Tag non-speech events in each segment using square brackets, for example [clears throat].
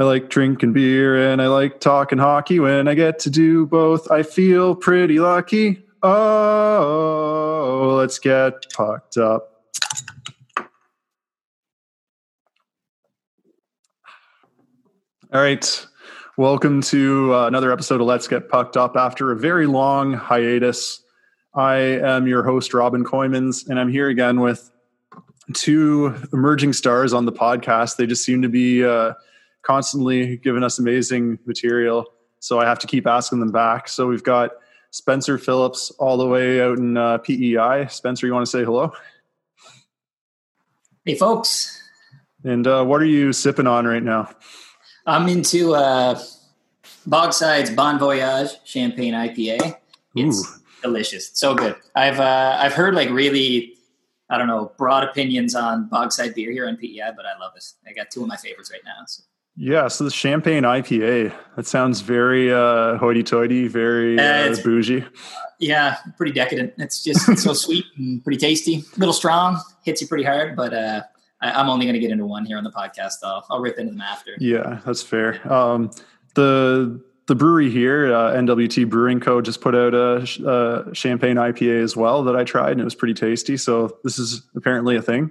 I like drinking beer and I like talking hockey. When I get to do both, I feel pretty lucky. Oh, let's get pucked up. All right. Welcome to uh, another episode of Let's Get Pucked Up after a very long hiatus. I am your host, Robin Coymans, and I'm here again with two emerging stars on the podcast. They just seem to be uh, constantly giving us amazing material. So I have to keep asking them back. So we've got Spencer Phillips all the way out in uh, PEI. Spencer, you want to say hello? Hey, folks. And uh, what are you sipping on right now? I'm into uh, Bogside's Bon Voyage Champagne IPA. It's Ooh. delicious. So good. I've uh, I've heard like really I don't know broad opinions on Bogside beer here on PEI, but I love it. I got two of my favorites right now. So. Yeah, so the champagne IPA. That sounds very uh, hoity-toity, very uh, uh, bougie. Yeah, pretty decadent. It's just it's so [laughs] sweet and pretty tasty. A little strong, hits you pretty hard, but uh, I, am only going to get into one here on the podcast. I'll, I'll rip into them after. Yeah, that's fair. Um, the the brewery here, uh, NWT Brewing Co., just put out a, a, champagne IPA as well that I tried, and it was pretty tasty. So this is apparently a thing.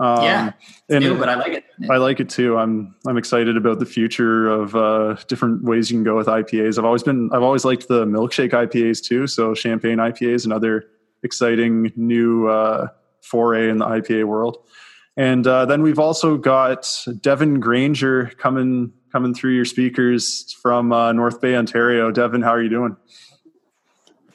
Um, yeah, and new, but I like it. I like it too. I'm I'm excited about the future of uh, different ways you can go with IPAs. I've always been I've always liked the milkshake IPAs too. So champagne IPAs, is another exciting new uh, foray in the IPA world. And uh, then we've also got Devin Granger coming coming through your speakers from uh, North Bay, Ontario. Devin, how are you doing?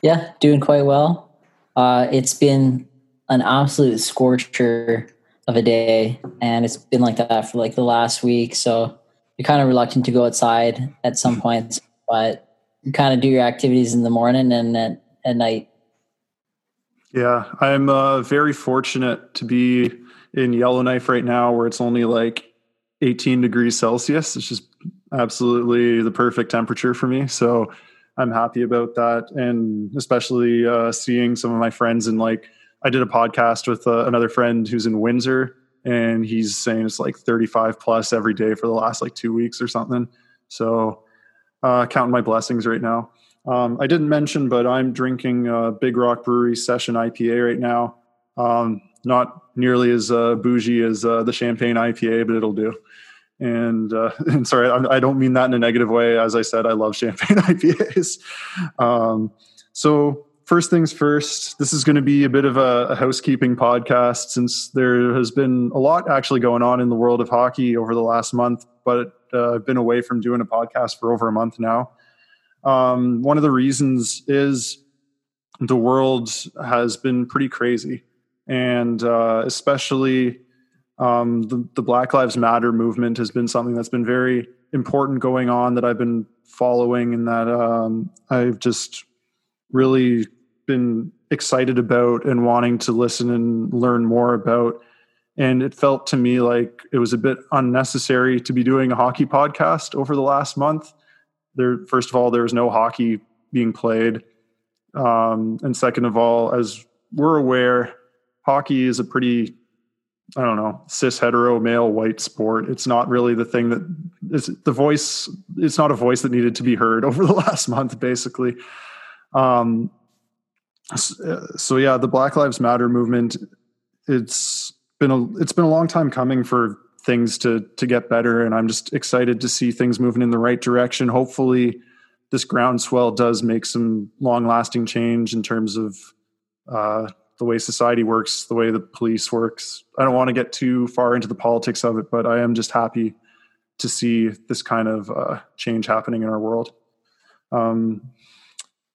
Yeah, doing quite well. Uh, it's been an absolute scorcher of a day and it's been like that for like the last week so you're kind of reluctant to go outside at some points but you kind of do your activities in the morning and at, at night. Yeah i'm uh, very fortunate to be in yellowknife right now where it's only like 18 degrees celsius it's just absolutely the perfect temperature for me so i'm happy about that and especially uh, seeing some of my friends in like I did a podcast with uh, another friend who's in Windsor, and he's saying it's like 35 plus every day for the last like two weeks or something. So, uh, counting my blessings right now. Um, I didn't mention, but I'm drinking uh, Big Rock Brewery Session IPA right now. Um, not nearly as uh, bougie as uh, the Champagne IPA, but it'll do. And, uh, [laughs] and sorry, I, I, don't mean that in a negative way. As I said, I love Champagne [laughs] IPAs. Um, so first things first, this is going to be a bit of a, a, housekeeping podcast since there has been a lot actually going on in the world of hockey over the last month, but uh, I've been away from doing a podcast for over a month now. Um, one of the reasons is the world has been pretty crazy, and uh, especially um, the, the Black Lives Matter movement has been something that's been very important going on that I've been following and that um, I've just really been excited about and wanting to listen and learn more about. And it felt to me like it was a bit unnecessary to be doing a hockey podcast over the last month. There, first of all, there was no hockey being played, um, and second of all, as we're aware, hockey is a pretty I don't know, cis hetero male white sport. It's not really the thing that is the voice. It's not a voice that needed to be heard [laughs] over the last month, basically. Um, so yeah, the Black Lives Matter movement. It's been a it's been a long time coming for things to to get better, and I'm just excited to see things moving in the right direction. Hopefully, this groundswell does make some long lasting change in terms of uh, the way society works, the way the police works. I don't want to get too far into the politics of it, but I am just happy to see this kind of uh, change happening in our world. Um,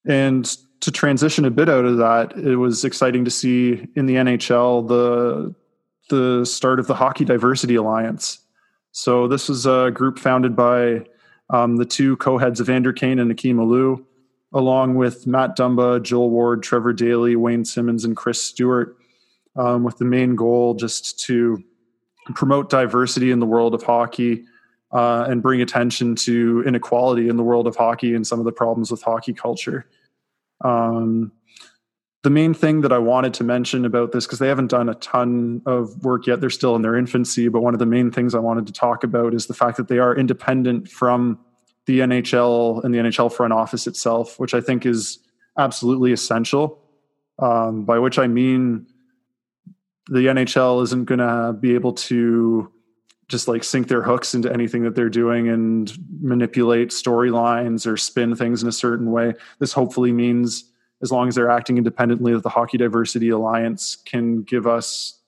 and to transition a bit out of that, it was exciting to see in the NHL the the start of the Hockey Diversity Alliance. So this is a group founded by um, the two co-heads of Evander Kane and Akim Aliu, along with Matt Dumba, Joel Ward, Trevor Daley, Wayne Simmonds, and Chris Stewart, um, with the main goal just to promote diversity in the world of hockey uh, and bring attention to inequality in the world of hockey and some of the problems with hockey culture. Um, the main thing that I wanted to mention about this, because they haven't done a ton of work yet, they're still in their infancy, but one of the main things I wanted to talk about is the fact that they are independent from the NHL and the NHL front office itself, which I think is absolutely essential. Um, by which I mean the NHL isn't going to be able to just like sink their hooks into anything that they're doing and manipulate storylines or spin things in a certain way. This hopefully means as long as they're acting independently that the Hockey Diversity Alliance can give us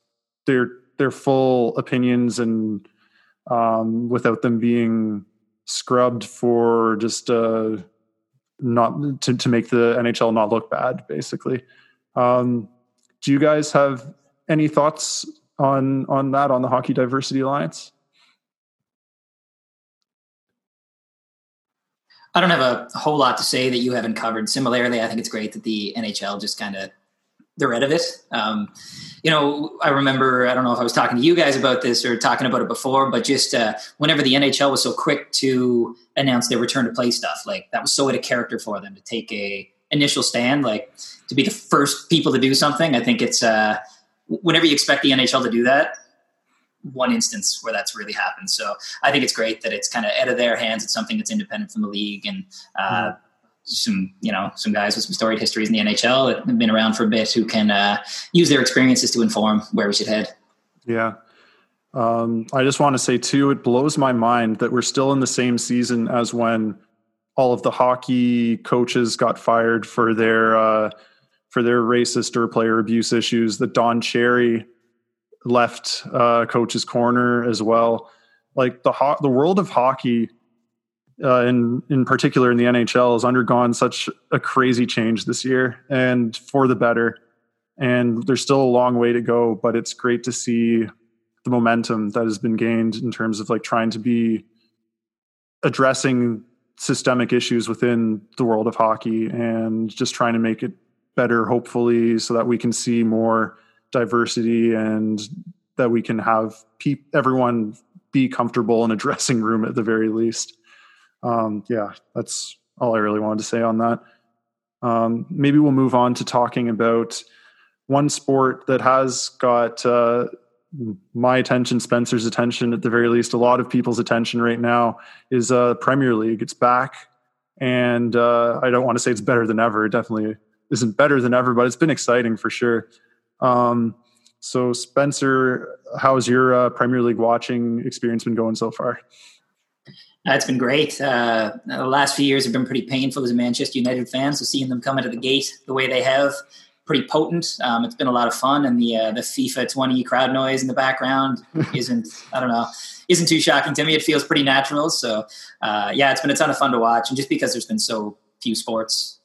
their their full opinions and um, without them being scrubbed for just uh, not to, to make the NHL not look bad, basically. Um, do you guys have any thoughts on on that on the Hockey Diversity Alliance? I don't have a whole lot to say that you haven't covered. Similarly, I think it's great that the NHL just kind of they're rid of it. Um, you know, I remember I don't know if I was talking to you guys about this or talking about it before, but just uh, whenever the NHL was so quick to announce their return to play stuff, like that was so out of character for them to take a initial stand, like to be the first people to do something. I think it's uh, whenever you expect the NHL to do that, one instance where that's really happened. So I think it's great that it's kind of out of their hands. It's something that's independent from the league and uh, mm-hmm. some, you know, some guys with some storied histories in the NHL that have been around for a bit who can uh, use their experiences to inform where we should head. Yeah. Um, I just want to say too, it blows my mind that we're still in the same season as when all of the hockey coaches got fired for their uh, for their racist or player abuse issues. That Don Cherry left uh, coach's corner as well. Like the ho- the world of hockey, uh, in in particular in the NHL, has undergone such a crazy change this year, and for the better. And there's still a long way to go, but it's great to see the momentum that has been gained in terms of like trying to be addressing systemic issues within the world of hockey and just trying to make it better hopefully so that we can see more diversity and that we can have pe- everyone be comfortable in a [laughs] dressing room at the very least. Um, yeah, that's all I really wanted to say on that. Um, maybe we'll move on to talking about one sport that has got uh, my attention, Spencer's attention, at the very least, a lot of people's attention right now is uh, Premier League. It's back, and uh, I don't want to say it's better than ever. It definitely isn't better than ever, but it's been exciting for sure. Um, so, Spencer, how's your uh, Premier League watching experience been going so far? Uh, it's been great. Uh, the last few years have been pretty painful as a Manchester United fan. So seeing them come into the gate the way they have, pretty potent. Um, it's been a lot of fun, and the uh, the FIFA 20 crowd noise in the background [laughs] isn't I don't know isn't too shocking to me. It feels pretty natural. So uh, yeah, it's been a ton of fun to watch, and just because there's been so few sports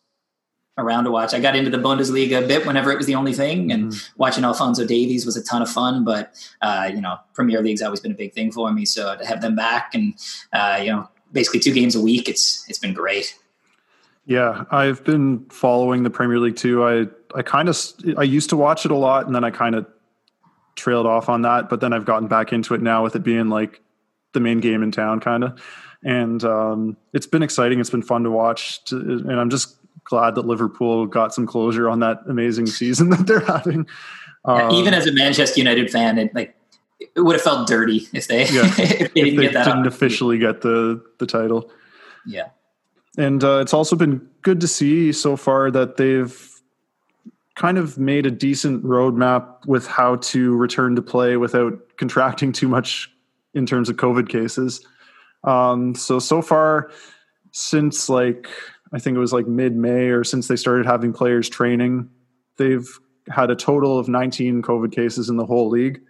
around to watch. I got into the Bundesliga a bit whenever it was the only thing, and mm-hmm. watching Alphonso Davies was a ton of fun. But uh, you know, Premier League's always been a big thing for me, so to have them back and uh, you know, basically two games a week, it's it's been great. Yeah, I've been following the Premier League too. I I kind of I used to watch it a lot, and then I kind of trailed off on that. But then I've gotten back into it now with it being like the main game in town, kind of. And um, it's been exciting. It's been fun to watch, to, and I'm just glad that Liverpool got some closure on that amazing season [laughs] that they're having. Um, yeah, even as a Manchester United fan, it like it would have felt dirty if they yeah, [laughs] if they didn't, if they get that didn't officially get the the title. Yeah, and uh, it's also been good to see so far that they've kind of made a decent roadmap with how to return to play without contracting too much in terms of COVID cases. Um, so so far, since like I think it was like mid May or since they started having players training, they've had a total of 19 COVID cases in the whole league.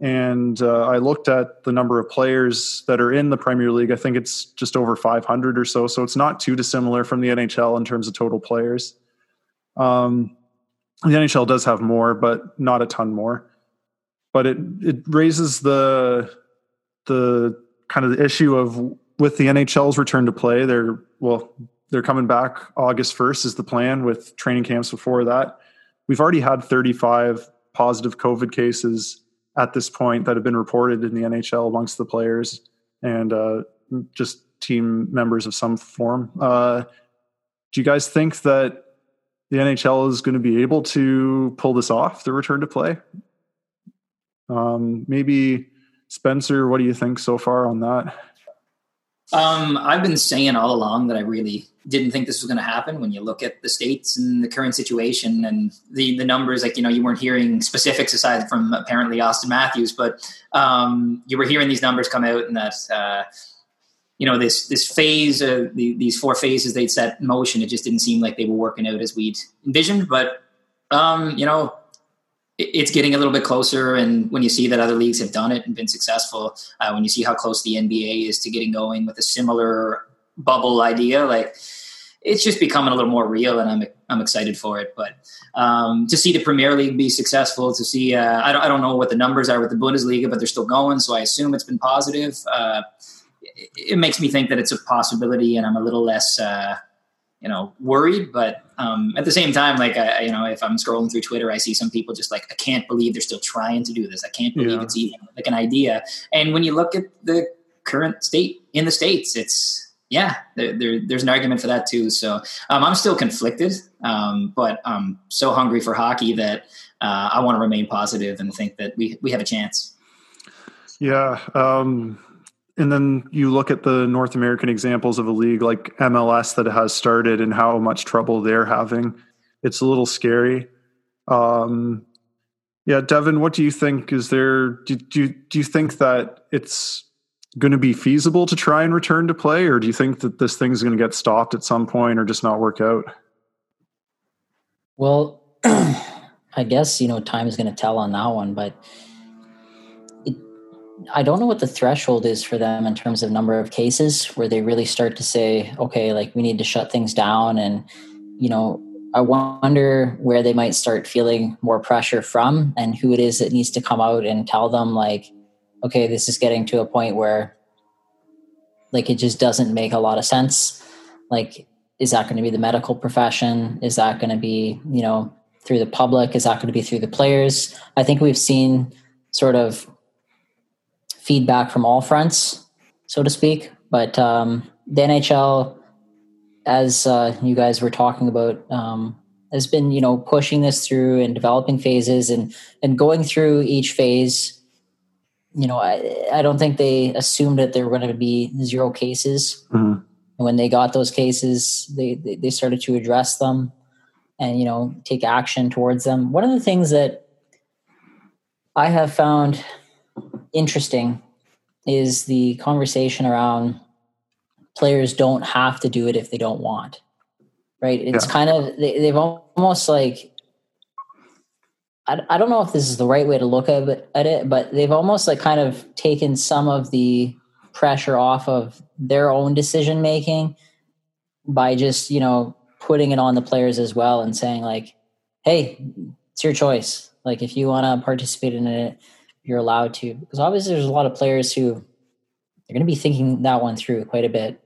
And uh, I looked at the number of players that are in the Premier League. I think it's just over 500 or so. So it's not too dissimilar from the NHL in terms of total players. Um, the NHL does have more, but not a ton more. But it it raises the the kind of the issue of with the NHL's return to play. They're well, they're coming back August 1st is the plan with training camps before that. We've already had 35 positive COVID cases at this point that have been reported in the NHL amongst the players and uh, just team members of some form. Uh, do you guys think that the NHL is going to be able to pull this off, the return to play. Um, maybe Spencer, what do you think so far on that? Um, I've been saying all along that I really didn't think this was going to happen. When you look at the states and the current situation and the the numbers, like you know, you weren't hearing specifics aside from apparently austin Matthews, but um, you were hearing these numbers come out, and that uh, you know this this phase, uh, the, these four phases they'd set in motion, it just didn't seem like they were working out as we'd envisioned. But um, you know, it's getting a little bit closer. And when you see that other leagues have done it and been successful, uh, when you see how close the NBA is to getting going with a similar bubble idea, like it's just becoming a little more real, and I'm I'm excited for it. But um, to see the Premier League be successful, to see uh, I don't I don't know what the numbers are with the Bundesliga, but they're still going, so I assume it's been positive. Uh, it, it, makes me think that it's a possibility, and I'm a little less. Uh, you know worried but um, at the same time like I, you know if i'm scrolling through twitter i see some people just like i can't believe they're still trying to do this i can't believe yeah. it's even like an idea and when you look at the current state in the states it's yeah there, there, there's an argument for that too so um, i'm still conflicted um, but i'm so hungry for hockey that uh, i want to remain positive and think that we, we have a chance yeah um, and then you look at the North American examples of a league like MLS that has started and how much trouble they're having. It's a little scary. Um, yeah, Devin, what do you think? Is there do, do do you think that it's going to be feasible to try and return to play, or do you think that this thing's going to get stopped at some point or just not work out? Well, [clears throat] I guess you know time is going to tell on that one, but I don't know what the threshold is for them in terms of number of cases where they really start to say, okay, like we need to shut things down. And, you know, I wonder where they might start feeling more pressure from and who it is that needs to come out and tell them, like, okay, this is getting to a point where, like, it just doesn't make a lot of sense. Like, is that going to be the medical profession? Is that going to be, you know, through the public? Is that going to be through the players? I think we've seen sort of feedback from all fronts, so to speak. But um, the NHL, as uh, you guys were talking about, um, has been you know pushing this through and developing phases and and going through each phase. You know, I, I don't think they assumed that there were going to be zero cases. Mm-hmm. And when they got those cases, they, they they started to address them and you know take action towards them. One of the things that I have found interesting is the conversation around players don't have to do it if they don't want right it's yeah. kind of they, have almost like I, I don't know if this is the right way to look at it, but they've almost like kind of taken some of the pressure off of their own decision making by just you know putting it on the players as well and saying like hey it's your choice. Like if you want to participate in it you're allowed to. Because obviously there's a lot of players who they're going to be thinking that one through quite a bit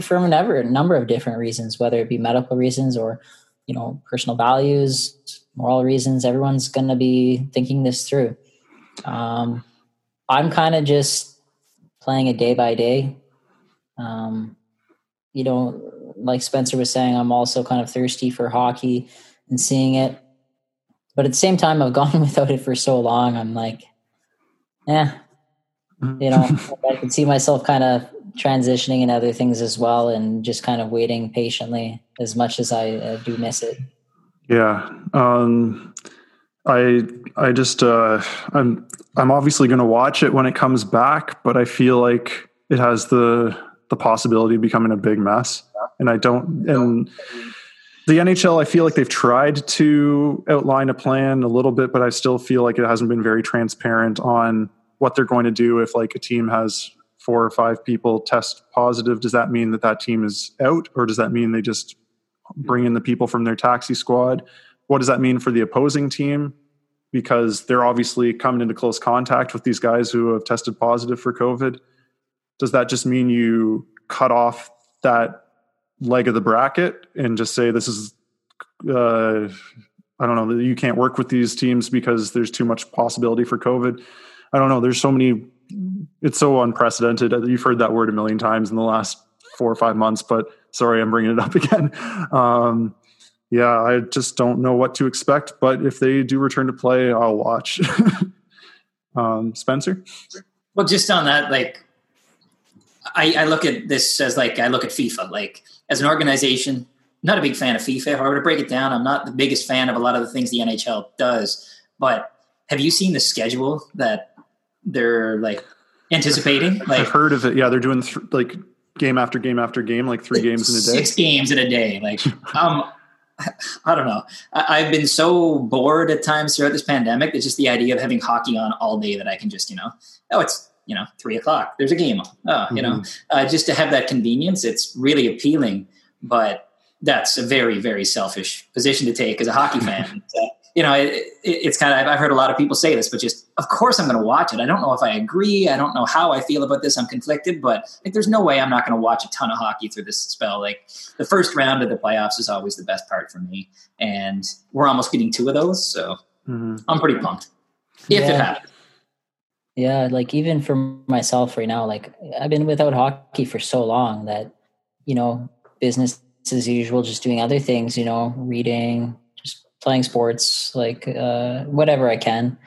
for a number of different reasons whether it be medical reasons or you know personal values moral reasons everyone's going to be thinking this through um, i'm kind of just playing it day by day um, you know like spencer was saying i'm also kind of thirsty for hockey and seeing it but at the same time i've [laughs] gone without it for so long i'm like yeah, mm. you know, I can see myself kind of transitioning in other things as well, and just kind of waiting patiently as much as I uh, do miss it. Yeah, um, I I just uh, I'm I'm obviously going to watch it when it comes back, but I feel like it has the the possibility of becoming a big mess, and I don't and the NHL, I feel like they've tried to outline a plan a little bit, but I still feel like it hasn't been very transparent on what they're going to do if like a team has four or five people test positive. Does that mean that that team is out or does that mean they just bring in the people from their taxi squad what does that mean for the opposing team because they're obviously coming into close contact with these guys who have tested positive for covid does that just mean you cut off that leg of the bracket and just say this is uh, i don't know you can't work with these teams because there's too much possibility for covid I don't know. There's so many. It's so unprecedented. You've heard that word a million times in the last four or five months, but sorry, I'm bringing it up [laughs] again. Um, yeah, I just don't know what to expect. But if they do return to play, I'll watch. [laughs] um, Spencer. Well, just on that, like, I, I look at this as like I look at FIFA. Like, as an organization, not a big fan of FIFA. If I were to break it down, I'm not the biggest fan of a lot of the things the NHL does. But have you seen the schedule that they're like anticipating? Like, I've heard of it. Yeah, they're doing th- like game after game after game, like three games in a day. Six games in a day. Like, [laughs] um, I don't know. I, have been so bored at times throughout this pandemic that just the idea of having hockey on all day that I can just, you know, oh, it's you know three o'clock. There's a game on. Oh, you mm-hmm. know, uh, just to have that convenience, it's really appealing. But that's a very very selfish position to take as a hockey fan. [laughs] you know, it, it, it's kind of, I've heard a lot of people say this, but just, of course I'm going to watch it. I don't know if I agree. I don't know how I feel about this. I'm conflicted, but like, there's no way I'm not going to watch a ton of hockey through this spell. Like the first round of the playoffs is always the best part for me. And we're almost getting two of those. So mm-hmm. I'm pretty pumped if yeah. it happens. Yeah. Like even for myself right now, like I've been without hockey for so long that, you know, business as usual, just doing other things, you know, reading, playing sports, like uh, whatever I can.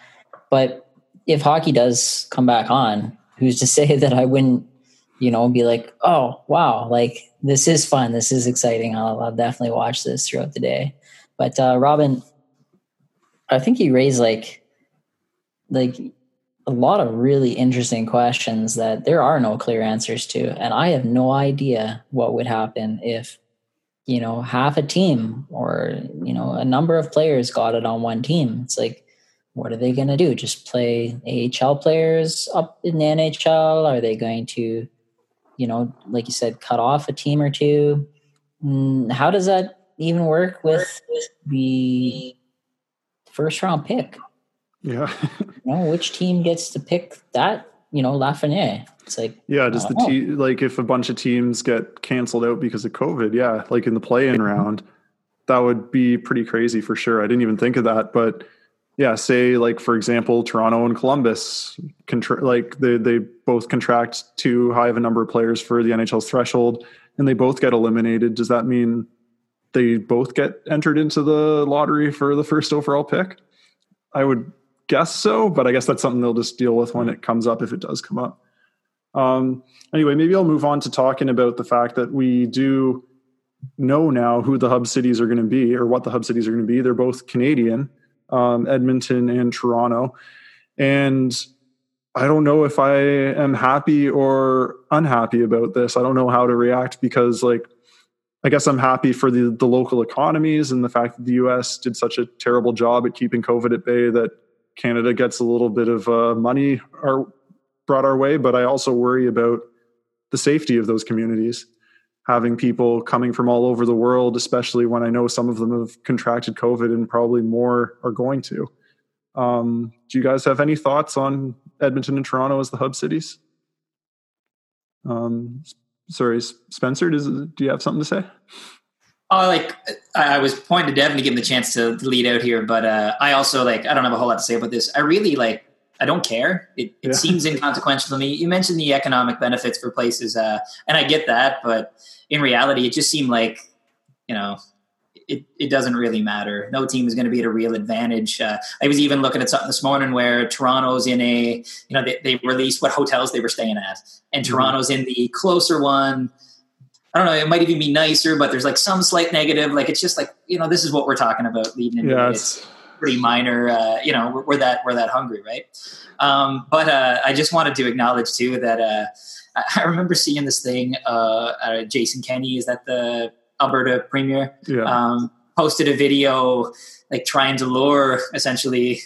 But if hockey does come back on, who's to [laughs] say that I wouldn't, you know, be like, oh wow, like this is fun, this is exciting. I'll, I'll definitely watch this throughout the day. But uh, Robin, I think you raised like like a lot of really interesting questions that there are no clear answers to, and I have no idea what would happen if you know half a team or you know a number of players got it on one team. It's like what are they going to do? Just play ahl players up in the nhl are they going to you know like you said cut off a team or two? Mm, how does that even work with the first round pick? Yeah. [laughs] You know, which team gets to pick that you know lafreniere it's like yeah, does the oh. team like if a bunch of teams get canceled out because of COVID? Yeah, like in the play-in round, that would be pretty crazy for sure. I didn't even think of that, but yeah, say like for example, Toronto and Columbus, contra- like they they both contract too high of a number of players for the NHL's threshold, and they both get eliminated. Does that mean they both get entered into the lottery for the first overall pick? I would guess so, but I guess that's something they'll just deal with when it comes up if it does come up. Um, anyway, maybe I'll move on to talking about the fact that we do know now who the hub cities are going to be or what the hub cities are going to be. They're both Canadian, um, Edmonton and Toronto. And I don't know if I am happy or unhappy about this. I don't know how to react because, like, I guess I'm happy for the, the local economies and the fact that the US did such a terrible job at keeping COVID at bay that Canada gets a little bit of uh, money brought our way, but I also worry about the safety of those communities. Having people coming from all over the world, especially when I know some of them have contracted COVID and probably more are going to. Um, do you guys have any thoughts on Edmonton and Toronto as the hub cities? Um, sorry, Spencer, does, do you have something to say? Oh, like I was pointing to Devin to give him the chance to lead out here, but uh, I also like I don't have a whole lot to say about this. I really like I don't care. It, it yeah. seems inconsequential to me. You mentioned the economic benefits for places, uh, and I get that, but in reality, it just seemed like you know it, it doesn't really matter. No team is going to be at a real advantage. Uh, I was even looking at something this morning where Toronto's in a, you know, they, they released what hotels they were staying at, and mm-hmm. Toronto's in the closer one. I don't know. It might even be nicer, but there's like some slight negative. Like it's just like you know, this is what we're talking about leading into yeah, it's, pretty minor. Uh, you know, we're, we're, that we're that hungry, right? Um, but uh, I just wanted to acknowledge too that uh, I remember seeing this thing. Uh, uh, Jason Kenney is that the Alberta premier yeah. um, posted a video like trying to lure essentially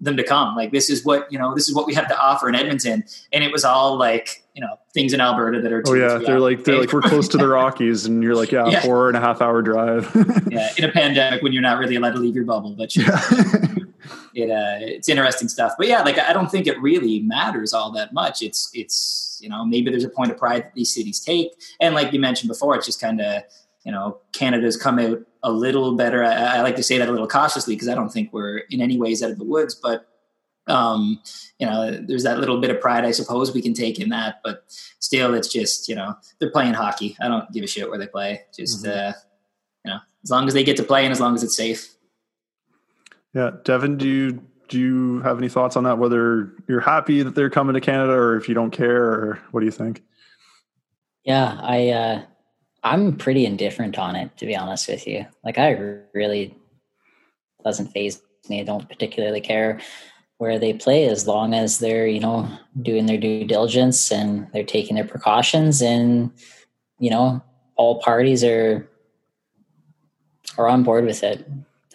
them to come. Like this is what you know. This is what we have to offer in Edmonton, and it was all like you know things in Alberta that are. Oh yeah, they're like they're like we're close to the [laughs] Rockies, and you're like yeah, yeah. four and a half hour drive. [laughs] yeah, in a pandemic when you're not really allowed to leave your bubble, but yeah. it uh, it's interesting stuff. But yeah, like I don't think it really matters all that much. It's it's you know maybe there's a point of pride that these cities take, and like you mentioned before, it's just kind of you know Canada's come out a little better. I, I like to say that a little cautiously because I don't think we're in any ways out of the woods, but um, you know, there's that little bit of pride, I suppose, we can take in that. But still, it's just you know they're playing hockey. I don't give a shit where they play. Just mm-hmm. uh, you know, as long as they get to play and as long as it's safe. Yeah, Devin, do you do you have any thoughts on that? Whether you're happy that they're coming to Canada, or if you don't care, or what do you think? Yeah, I uh, I'm pretty indifferent on it, to be honest with you. Like, I really doesn't phase me. I don't particularly care where they play as long as they're you know doing their due diligence and they're taking their precautions and you know all parties are are on board with it.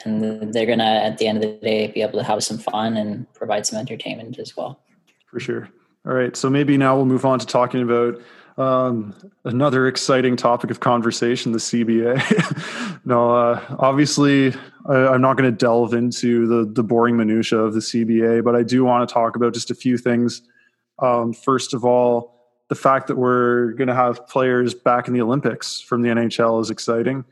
And they're gonna at the end of the day be able to have some fun and provide some entertainment as well. For sure. All right. So maybe now we'll move on to talking about um, another exciting topic of conversation the cba [laughs] no uh, obviously I, am not going to delve into the the boring minutia of the cba but i do want to talk about just a few things. Um, first of all the fact that we're going to have players back in the olympics from the nhl is exciting.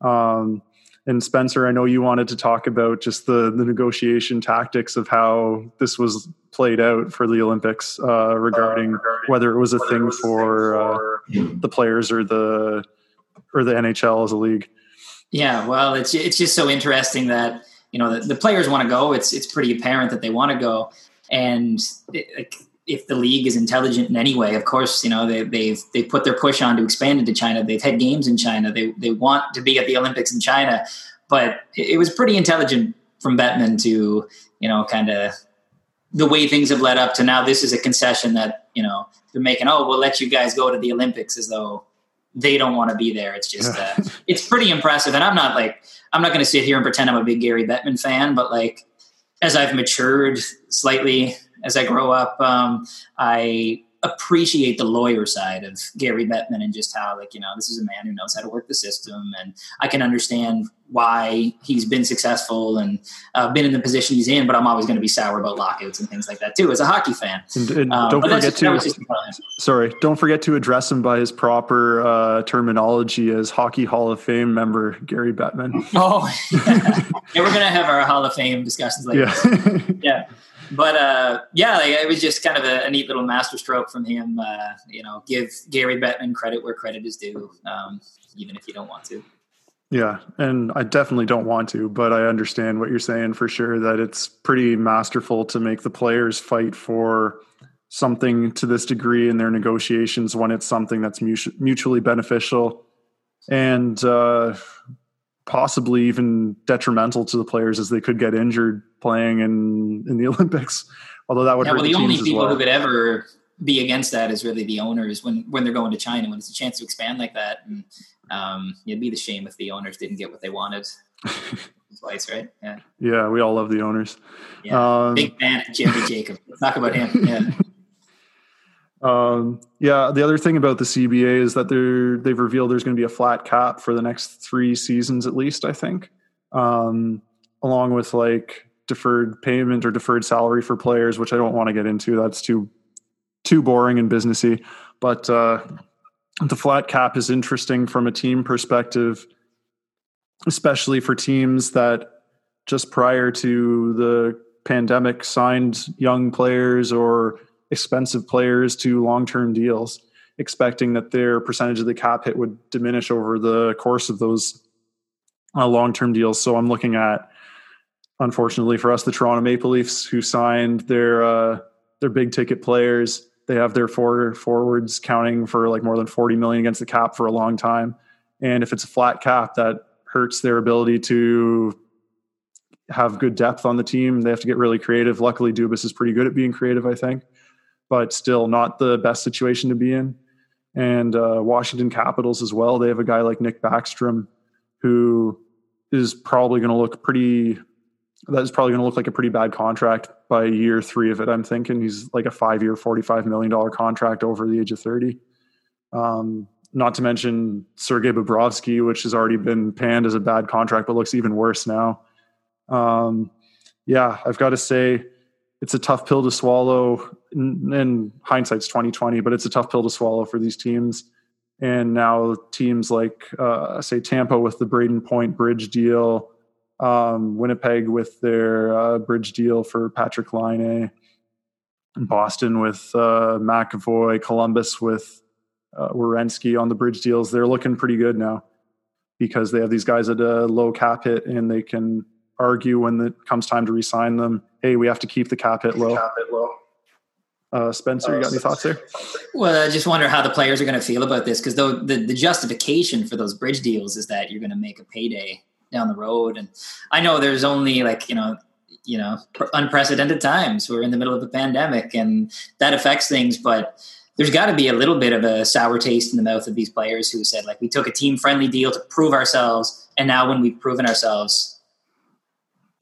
Um, and Spencer, I know you wanted to talk about just the the negotiation tactics of how this was played out for the Olympics uh, regarding, uh, regarding whether it was a thing was for, for uh, the players or the or the NHL as a league. Yeah, well, it's it's just so interesting that you know the, the players want to go. It's it's pretty apparent that they want to go, and it, if the league is intelligent in any way, of course, you know they, they've they put their push on to expand into China. They've had games in China. They they want to be at the Olympics in China but it was pretty intelligent from Bettman to you know kind of the way things have led up to now. This is a concession that you know they're making. Oh, we'll let you guys go to the Olympics as though they don't want to be there. It's just uh, [laughs] it's pretty impressive. And I'm not like I'm not going to sit here and pretend I'm a big Gary Bettman fan, but like as I've matured slightly as I grow up, um, I appreciate the lawyer side of Gary Bettman and just how like you know this is a man who knows how to work the system and I can understand why he's been successful and uh, been in the position he's in but I'm always going to be sour about lockouts and things like that too as a hockey fan. And, and um, don't forget to sorry don't forget to address him by his proper uh, terminology as hockey hall of fame member Gary Bettman. Oh. Yeah, [laughs] yeah we're going to have our hall of fame discussions later. Yeah, [laughs] yeah but uh, yeah, like, it was just kind of a, a, neat little masterstroke from him. Uh, you know, give Gary Bettman credit where credit is due, um, even if you don't want to. Yeah, and I definitely don't want to, but I understand what you're saying for sure. That it's pretty masterful to make the players fight for something to this degree in their negotiations when it's something that's mutually beneficial. And uh, possibly even detrimental to the players as they could get injured playing in in the [laughs] Olympics. Although that would yeah, well, the, the only people well. who could ever be against that is really the owners when when they're going to China when it's a chance to expand like that. And um, it'd be the shame if the owners didn't get what they wanted. [laughs] Twice, right? Yeah. Yeah, we all love the owners. Yeah. Um, Big fan of Jeremy Jacob. talk about him. Yeah. [laughs] Um, yeah, the other thing about the CBA is that they're they've revealed there's going to be a flat cap for the next three seasons at least. I think, um, along with like deferred payment or deferred salary for players, which I don't want to get into. That's too too boring and businessy. But uh, the flat cap is interesting from a team perspective, especially for teams that just prior to the pandemic signed young players or expensive players to long term deals, expecting that their percentage of the cap hit would diminish over the course of those uh, long term deals. So I'm looking at, unfortunately for us, the Toronto Maple Leafs, who signed their uh, their big ticket players. They have their four forwards counting for like more than 40 million against the cap for a long time. And if it's a flat cap, that hurts their ability to have good depth on the team. They have to get really creative. Luckily, Dubas is pretty good at being creative, I think but still not the best situation to be in. And uh, Washington Capitals as well. They have a guy like Nick Backstrom who is probably going to look pretty. That is probably going to look like a pretty bad contract by year three of it. I'm thinking he's like a five-year, forty-five million dollar contract over the age of thirty. Um, not to mention Sergei Bobrovsky, which has already been panned as a bad contract, but looks even worse now. Um, yeah, I've got to say it's a tough pill to swallow. In, hindsight's twenty twenty, but it's a tough pill to swallow for these teams. And now teams like uh, say Tampa with the Brayden Point bridge deal, um, Winnipeg with their uh, bridge deal for Patrik Laine, Boston with uh, McAvoy, Columbus with uh, Werenski on the bridge deals. They're looking pretty good now. because they have these guys at a low cap hit and they can argue when it comes time to resign them. Hey, we have to keep the cap hit low. Cap hit low. Uh, Spencer, you got any thoughts there? Well, I just wonder how the players are going to feel about this because the, the justification for those bridge deals is that you're going to make a payday down the road, and I know there's only like you know you know unprecedented times. We're in the middle of a pandemic, and that affects things, but there's got to be a little bit of a sour taste in the mouth of these players who said like we took a team friendly deal to prove ourselves and now when we've proven ourselves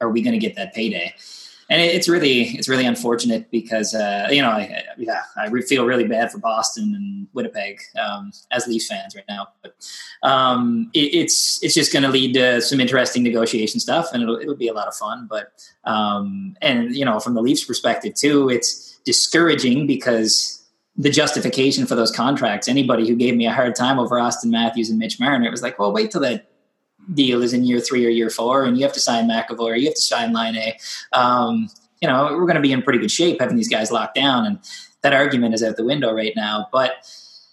are we going to get that payday and it's really it's really unfortunate because uh, you know I, yeah I feel really bad for Boston and Winnipeg um, as Leafs fans right now but um, it, it's it's just going to lead to some interesting negotiation stuff and it'll it'll be a lot of fun but um, and you know from the Leafs perspective too it's discouraging because the justification for those contracts. Anybody who gave me a hard time over Austin Matthews and Mitch Marner, it was like, well, wait till that deal is in year three or year four, and you have to sign McAvoy, or you have to sign Laine. Um, you know, we're going to be in pretty good shape having these guys locked down, and that argument is out the window right now. But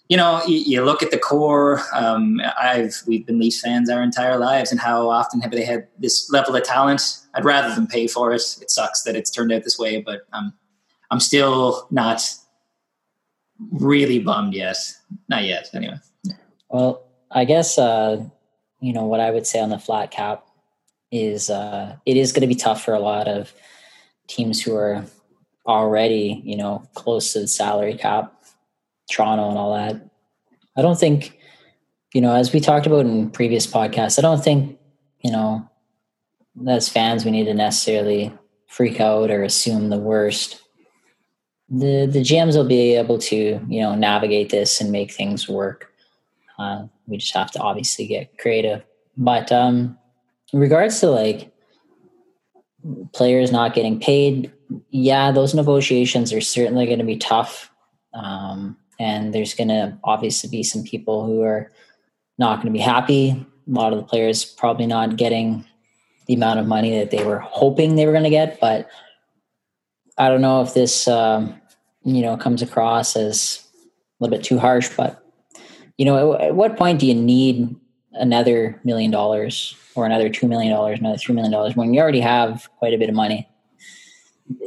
you know, you, look at the core. Um, I've we've been Leafs fans our entire lives, and how often have they had this level of talent? I'd rather them pay for it. It sucks that it's turned out this way, but um, I'm still not really bummed yet. Not yet, anyway. Well, I guess uh, you know what I would say on the flat cap is uh, it is going to be tough for a lot of teams who are already you know close to the salary cap, Toronto and all that. I don't think you know as we talked about in previous podcasts. I don't think you know as fans we need to necessarily freak out or assume the worst the the GMs will be able to you know navigate this and make things work. Uh, we just have to obviously get creative. But um, in regards to like players not getting paid, yeah, those negotiations are certainly going to be tough. Um, and there's going to obviously be some people who are not going to be happy. A lot of the players probably not getting the amount of money that they were hoping they were going to get. But I don't know if this um, you know comes across as a little bit too harsh but you know at, what point do you need another million dollars or another two million dollars another three million dollars when you already have quite a bit of money?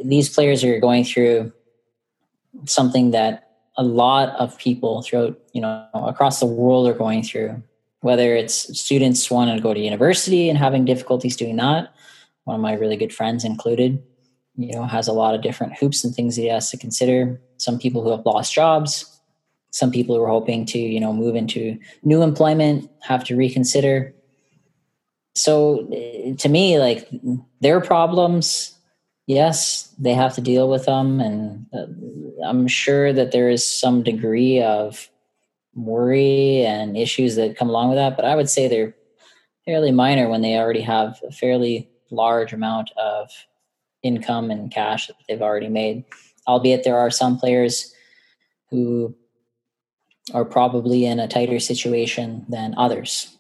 These players are going through something that a lot of people throughout you know across the world are going through whether it's students wanting to go to university and having difficulties doing that. One of my really good friends included you know has a lot of different hoops and things he has to consider. Some people who have lost jobs some people who are hoping to you know move into new employment have to reconsider. So eh, to me like their problems yes they have to deal with them. And uh, i'm sure that there is some degree of worry and issues that come along with that. But i would say they're fairly minor when they already have a fairly large amount of income and cash that they've already made. Albeit there are some players who are probably in a tighter situation than others.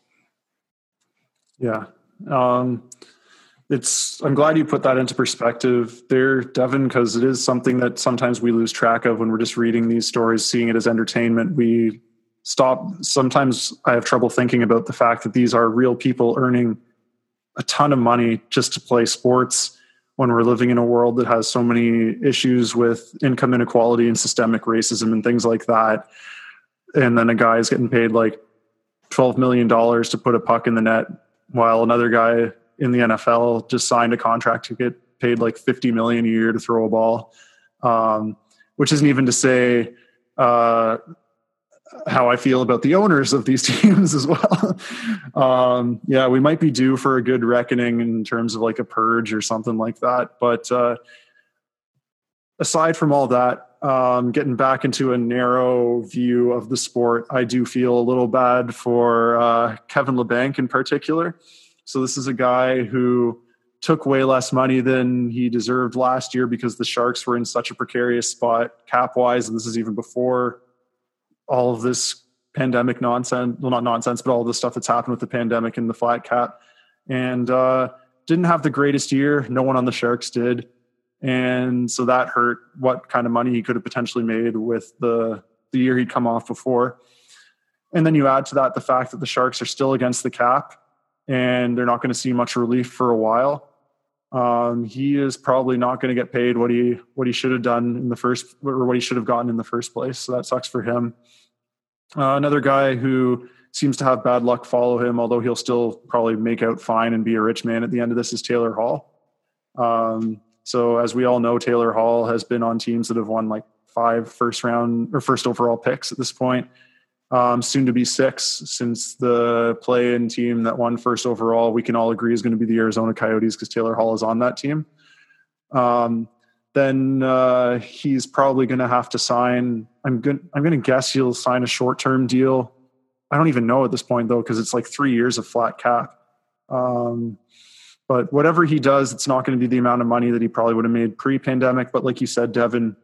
Yeah. Um, it's i'm glad you put that into perspective there devin because it is something that sometimes we lose track of when we're just reading these stories seeing it as entertainment we stop sometimes i have trouble thinking about the fact that these are real people earning a ton of money just to play sports when we're living in a world that has so many issues with income inequality and systemic racism and things like that. And then a guy is getting paid like $12 million to put a puck in the net, while another guy in the NFL just signed a contract to get paid like 50 million a year to throw a ball. Um, which isn't even to say uh, how I feel about the owners of these [laughs] teams as well. um, yeah, we might be due for a good reckoning in terms of like a purge or something like that. But uh, aside from all that, um, getting back into a narrow view of the sport, I do feel a little bad for uh, Kevin Labanc in particular. So this is a guy who took way less money than he deserved last year because the Sharks were in such a precarious spot cap wise, and this is even before all of this pandemic nonsense well not nonsense but all the stuff that's happened with the pandemic and the flat cap. And uh, didn't have the greatest year. No one on the sharks did and so that hurt what kind of money he could have potentially made with the the year he'd come off before And then you add to that the fact that the Sharks are still against the cap and they're not going to see much relief for a while. Um, he is probably not going to get paid what he what he should have done in the first or what he should have gotten in the first place. So that sucks for him. Uh, another guy who seems to have bad luck follow him, although he'll still probably make out fine and be a rich man at the end of this, is Taylor Hall. Um, so as we all know, Taylor Hall has been on teams that have won like five first round or first overall picks at this point. Um, soon to be six, since the play-in team that won first overall, we can all agree is going to be the Arizona Coyotes because Taylor Hall is on that team. Um, then uh, he's probably going to have to sign. I'm good. I'm going to guess he'll sign a short-term deal. I don't even know at this point though because it's like three years of flat cap. Um, but whatever he does, it's not going to be the amount of money that he probably would have made pre-pandemic. But like you said, Devin,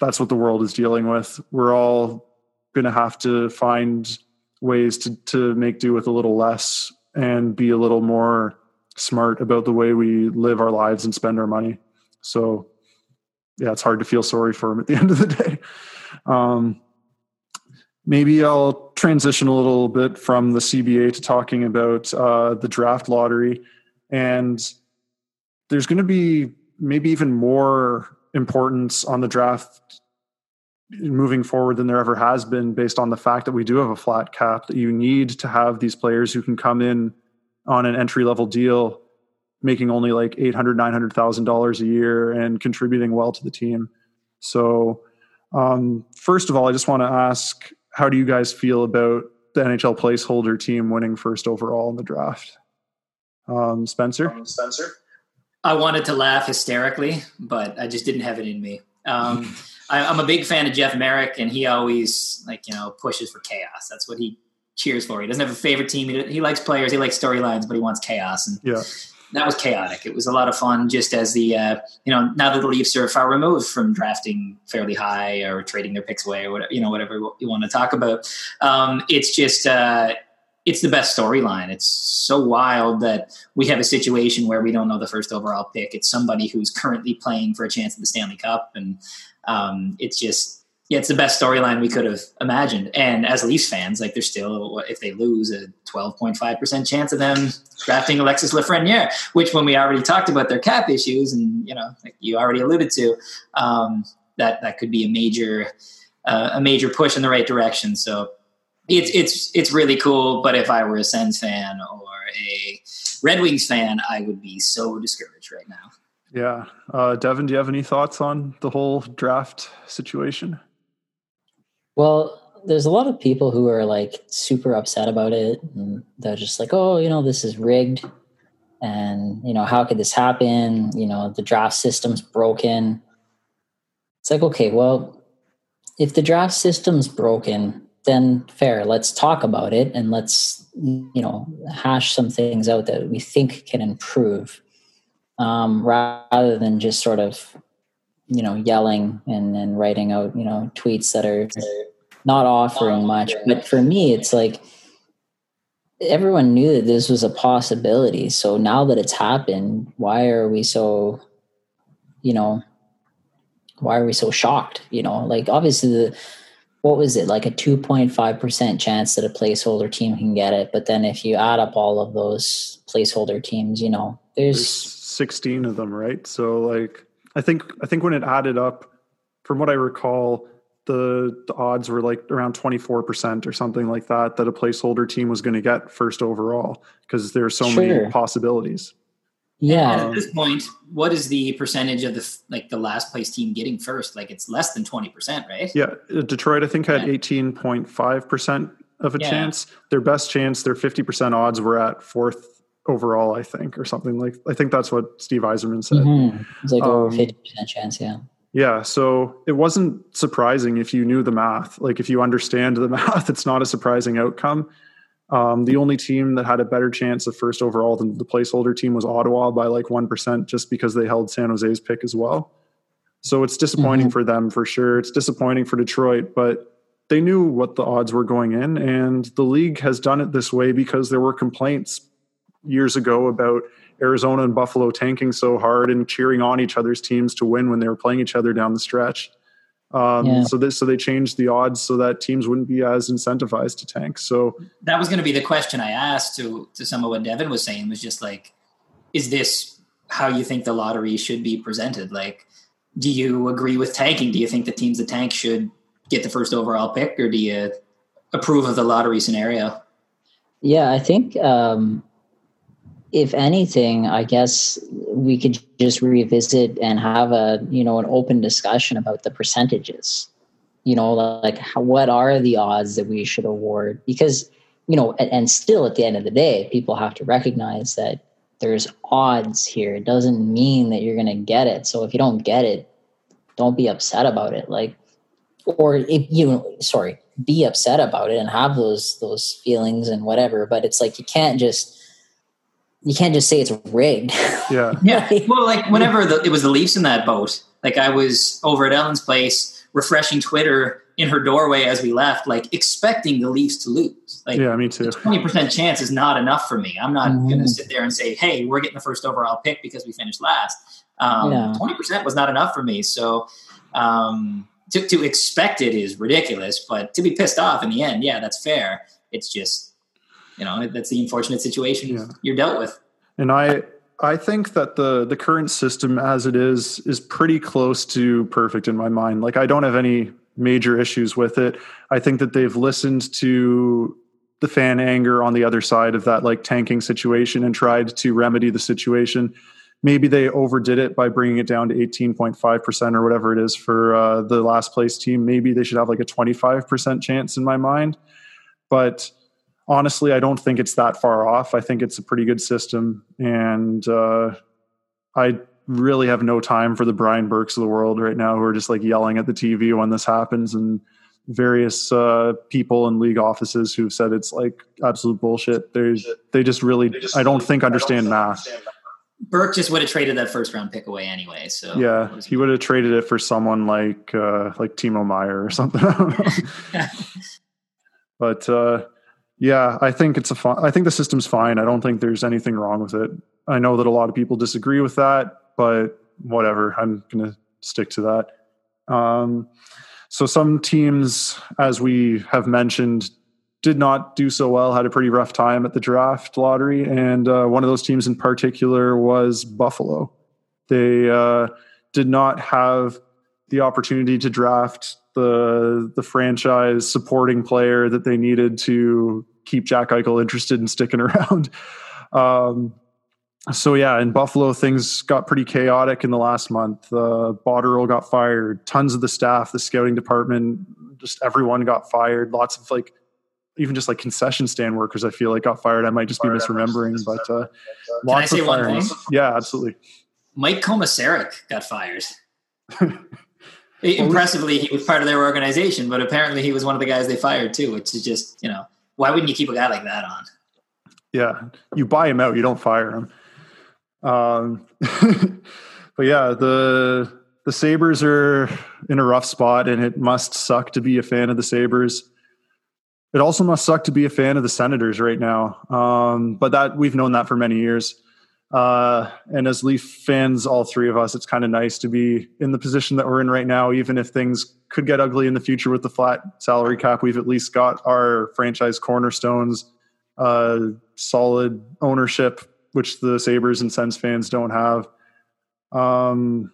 that's what the world is dealing with. We're all going to have to find ways to to make do with a little less and be a little more smart about the way we live our lives and spend our money. So, yeah, it's hard to feel sorry for him at the [laughs] end of the day. Um, maybe I'll transition a little bit from the CBA to talking about uh, the draft lottery. And there's going to be maybe even more importance on the draft moving forward than there ever has been based on the fact that we do have a flat cap that you need to have these players who can come in on an entry level deal making only like 800 900000 dollars a year and contributing well to the team. So um, first of all i just want to ask how do you guys feel about the nhl placeholder team winning first overall in the draft um, spencer um, spencer i wanted to laugh hysterically but i just didn't have it in me um, [laughs] I, am a big fan of Jeff Marek, and he always like you know pushes for chaos. That's what he cheers for. He doesn't have a favorite team. He, he likes players. He likes storylines, but he wants chaos. And yeah. That was chaotic. It was a lot of fun. Just as the uh, you know now that the Leafs are far removed from drafting fairly high or trading their picks away or whatever you know whatever you want to talk about, um, it's just uh, it's the best storyline. It's so wild that we have a situation where we don't know the first overall pick. It's somebody who's currently playing for a chance at the Stanley Cup, and um, it's just yeah, it's the best storyline we could have imagined. And as Leafs fans, like there's still if they lose a 12.5 percent chance of them drafting Alexis Lafreniere, which when we already talked about their cap issues, and you know, like you already alluded to, um, that that could be a major uh, a major push in the right direction. So it's it's it's really cool. But if I were a Sens fan or a Red Wings fan, I would be so discouraged right now. Yeah, uh, Devin, do you have any thoughts on the whole draft situation? Well, there's a lot of people who are like super upset about it, and they're just like, "Oh, you know, this is rigged." And you know, how could this happen? You know, the draft system's broken. It's like, okay, well, if the draft system's broken, then fair let's talk about it and let's you know hash some things out that we think can improve um, rather than just sort of you know yelling and, and writing out you know tweets that are not offering much. But for me it's like everyone knew that this was a possibility. So now that it's happened why are we so you know why are we so shocked? You know like obviously the what was it like a 2.5% chance that a placeholder team can get it? But then if you add up all of those placeholder teams you know there's, there's 16 of them right? So like i think i think when it added up from what i recall the, the odds were like around 24% or something like that that a placeholder team was going to get first overall because there's so sure. many possibilities yeah. And at this point, what is the percentage of the like the last place team getting first? Like it's less than twenty percent, right? Yeah, uh, Detroit I think had eighteen point five percent of a yeah. chance. Their best chance, their fifty percent odds were at fourth overall, I think, or something like. I think that's what Steve Yzerman said. Mm-hmm. It's like over um, fifty percent chance, yeah. Yeah, so it wasn't surprising if you knew the math. Like if you understand the [laughs] math, it's not a surprising outcome. Um, the only team that had a better chance of first overall than the placeholder team was Ottawa by like 1% just because they held San Jose's pick as well. So it's disappointing mm-hmm. for them for sure. It's disappointing for Detroit, but they knew what the odds were going in. And the league has done it this way because there were complaints years ago about Arizona and Buffalo tanking so hard and cheering on each other's teams to win when they were playing each other down the stretch. Um, yeah. So this, so they changed the odds so that teams wouldn't be as incentivized to tank. So that was going to be the question I asked to to some of what Devin was saying was just like, is this how you think the lottery should be presented? Like, do you agree with tanking? Do you think the teams that tank should get the first overall pick, or do you approve of the lottery scenario? Yeah, I think um, if anything, I guess we could just revisit and have a you know an open discussion about the percentages. You know, like how, what are the odds that we should award? Because you know, and, and still at the end of the day, people have to recognize that there's odds here. It doesn't mean that you're going to get it. So if you don't get it, don't be upset about it. Like, or if you, sorry, be upset about it and have those those feelings and whatever. But it's like you can't just you can't just say it's rigged. Yeah. [laughs] yeah. Well, like whenever the, it was the Leafs in that boat, like I was over at Ellen's place refreshing Twitter in her doorway as we left, like expecting the Leafs to lose. Like, yeah, me too. Twenty percent chance is not enough for me. I'm not mm-hmm. going to sit there and say, "Hey, we're getting the first overall pick because we finished last." Twenty um, percent was not enough for me. So um, to, to expect it is ridiculous, but to be pissed off in the end, yeah, that's fair. It's just you know that's the unfortunate situation yeah. you're dealt with. And I I think that the the current system as it is is pretty close to perfect in my mind. Like I don't have any major issues with it. I think that they've listened to the fan anger on the other side of that like tanking situation and tried to remedy the situation. Maybe they overdid it by bringing it down to 18.5% or whatever it is for uh, the last place team. Maybe they should have like a 25% chance in my mind. But honestly, I don't think it's that far off. I think it's a pretty good system, and uh, I really have no time for the Brian Burkes of the world right now who are just like yelling at the TV when this happens, and various uh, people in league offices who've said it's like absolute bullshit. They they just really they just I don't think understand math. Burke just would have traded that first round pick away anyway. So yeah, he would have traded it for someone like uh, like Timo Meier or something. [laughs] [laughs] but uh, yeah, I think it's a I think the system's fine. I don't think there's anything wrong with it. I know that a lot of people disagree with that, but whatever. I'm going to stick to that. Um, so some teams, as we have mentioned, did not do so well. Had a pretty rough time at the draft lottery, and uh, one of those teams in particular was Buffalo. They uh, did not have the opportunity to draft the the franchise supporting player that they needed to keep Jack Eichel interested in sticking [laughs] around. Um, so yeah, in Buffalo, things got pretty chaotic in the last month. Uh, Botterill got fired. Tons of the staff, the scouting department, just everyone got fired. Lots of like, even just like concession stand workers, I feel like got fired. I might just be misremembering, but uh, lots of firings. Yeah, absolutely. Mike Komisarek got fired. [laughs] Impressively, he was part of their organization, but apparently he was one of the guys they fired too, which is just you know why wouldn't you keep a guy like that on? Yeah, you buy him out, you don't fire him. Um, [laughs] but yeah, the the Sabres are in a rough spot, and it must suck to be a fan of the Sabres. It also must suck to be a fan of the Senators right now. Um, but that we've known that for many years. Uh, and as Leaf fans, all three of us, it's kind of nice to be in the position that we're in right now, even if things could get ugly in the future with the flat salary cap. We've at least got our franchise cornerstones, uh, solid ownership, which the Sabres and Sens fans don't have. Um,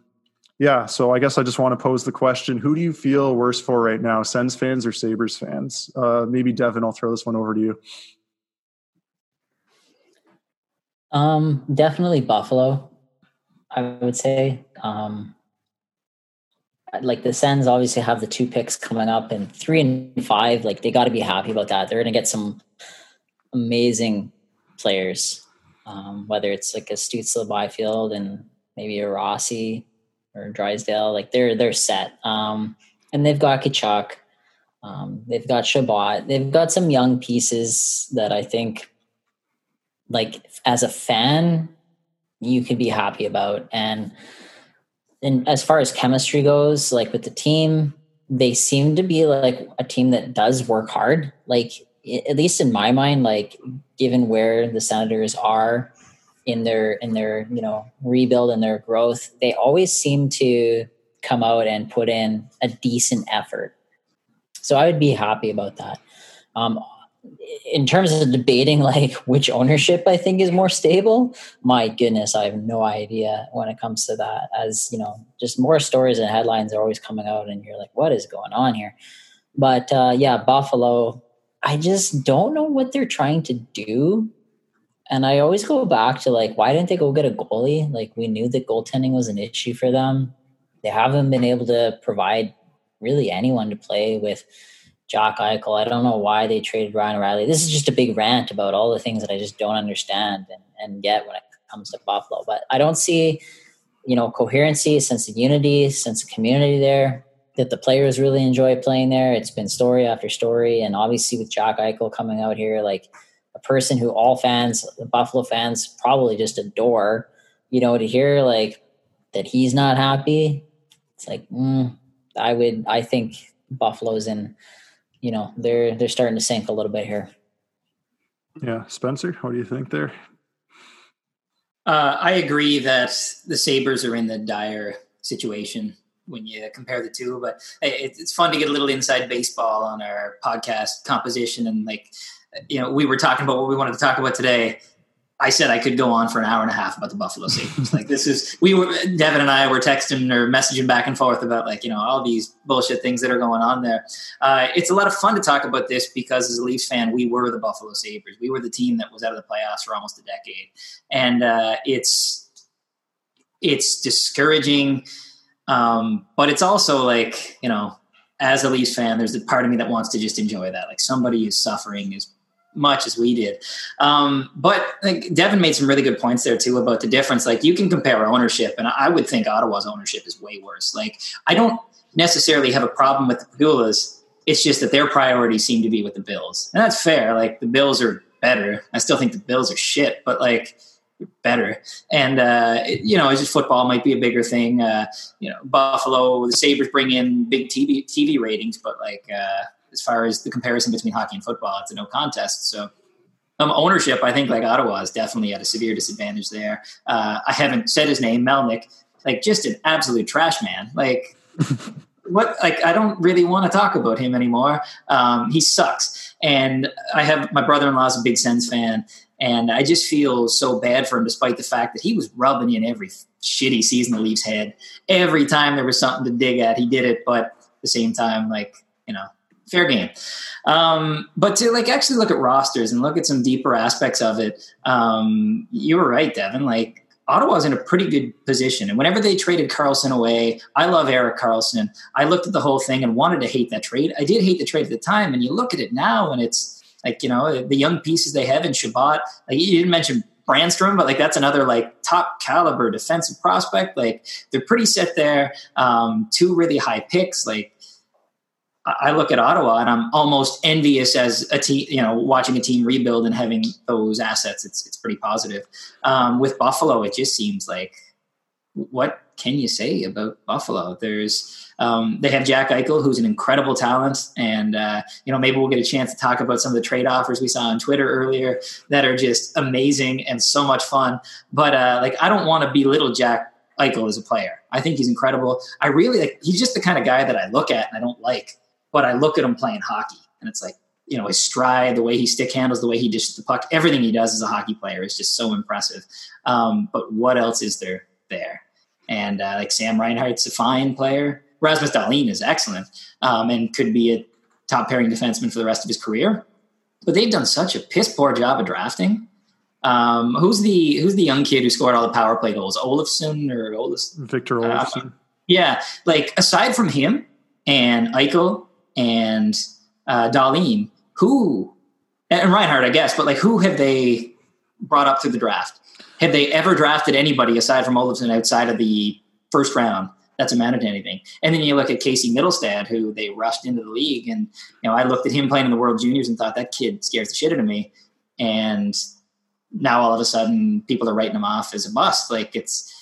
yeah, so I guess I just want to pose the question: Who do you feel worse for right now, Sens fans or Sabres fans? Uh, maybe Devin, I'll throw this one over to you. Um, definitely Buffalo. I would say. Um, like the Sens obviously have the two picks coming up and three and five. Like they got to be happy about that. They're going to get some amazing players, um, whether it's like a Stützle Byfield and maybe a Rossi or Drysdale. Like they're they're set. Um, and they've got Tkachuk. Um, they've got Chabot. They've got some young pieces that I think like as a fan you can be happy about and and as far as chemistry goes like with the team they seem to be like a team that does work hard like at least in my mind like given where the senators are in their in their you know rebuild and their growth they always seem to come out and put in a decent effort. So I would be happy about that. Um, in terms of debating like which ownership I think is more stable, my goodness, I have no idea when it comes to that. As you know, just more stories and headlines are always coming out, and you're like, what is going on here? But uh, yeah, Buffalo, I just don't know what they're trying to do. And I always go back to like, why didn't they go get a goalie? Like, we knew that goaltending was an issue for them. They haven't been able to provide really anyone to play with Jack Eichel. I don't know why they traded Ryan O'Reilly. This is just a big rant about all the things that I just don't understand and, and get when it comes to Buffalo. But I don't see, you know, coherency, sense of unity, sense of community there that the players really enjoy playing there. It's been story after story. And obviously with Jack Eichel coming out here, like a person who all fans, the Buffalo fans probably just adore, you know, to hear like that he's not happy. It's like, mm, I would, I think Buffalo's in you know they're they're starting to sink a little bit here. Yeah, Spencer, what do you think there? Uh, I agree that the Sabres are in the dire situation when you compare the two, but it's fun to get a little inside baseball on our podcast composition and like you know we were talking about what we wanted to talk about today I said I could go on for an hour and a half about the Buffalo Sabres. like this is we were Devin and I were texting or messaging back and forth about like you know all these bullshit things that are going on there. Uh, it's a lot of fun to talk about this because as a Leafs fan, we were the Buffalo Sabres. We were the team that was out of the playoffs for almost a decade, and uh, it's it's discouraging. Um, but it's also like you know, as a Leafs fan, there's a part of me that wants to just enjoy that. Like somebody is suffering is much as we did. Um, but like Devin made some really good points there too about the difference. Like you can compare ownership, and I would think Ottawa's ownership is way worse. Like I don't necessarily have a problem with the Pegulas. It's just that their priorities seem to be with the Bills, and that's fair. Like the Bills are better. I still think the Bills are shit, but like better. And uh, it, you know, it's just football might be a bigger thing. Uh, you know, Buffalo, the Sabres bring in big TV TV ratings, but like. Uh, as far as the comparison between hockey and football, it's a no contest. So um, ownership, I think like Ottawa is definitely at a severe disadvantage there. Uh, I haven't said his name, Melnyk, like just an absolute trash man. Like [laughs] what? Like I don't really want to talk about him anymore. Um, he sucks. And I have my brother-in-law is a big Sens fan, and I just feel so bad for him, despite the fact that he was rubbing in every shitty season the Leafs had. Every time there was something to dig at, he did it. But at the same time, like you know, fair game. Um, but to like actually look at rosters and look at some deeper aspects of it, um, you were right, Devin. Like Ottawa's in a pretty good position. And whenever they traded Karlsson away, I love Erik Karlsson. I looked at the whole thing and wanted to hate that trade. I did hate the trade at the time. And you look at it now and it's like, you know, the young pieces they have in Chabot. Like you didn't mention Brännström, but like that's another like top caliber defensive prospect. Like they're pretty set there. Um, two really high picks. Like I look at Ottawa and I'm almost envious as a team, you know, watching a team rebuild and having those assets. It's it's pretty positive. Um, with Buffalo, it just seems like what can you say about Buffalo? There's um, they have Jack Eichel, who's an incredible talent, and uh, you know maybe we'll get a chance to talk about some of the trade offers we saw on Twitter earlier that are just amazing and so much fun. But uh, like I don't want to belittle Jack Eichel as a player. I think he's incredible. I really like. He's just the kind of guy that I look at and I don't like but I look at him playing hockey and it's like, you know, his stride, the way he stick handles, the way he dishes the puck, everything he does as a hockey player is just so impressive. Um, but what else is there there? And uh, like Sam Reinhart's a fine player. Rasmus Dahlin is excellent um, and could be a top pairing defenseman for the rest of his career. But they've done such a piss poor job of drafting. Um, who's the who's the young kid who scored all the power play goals? Olofsson or Olofsson? Victor Olofsson. Uh, yeah, like aside from him and Eichel and uh, Dahlin, who and Reinhart, I guess, but like who have they brought up through the draft? Have they ever drafted anybody aside from Olofsson outside of the first round that's amounted to anything? And then you look at Casey Mittelstadt, who they rushed into the league, and you know I looked at him playing in the World Juniors and thought that kid scares the shit out of me, and now all of a sudden people are writing him off as a bust. Like it's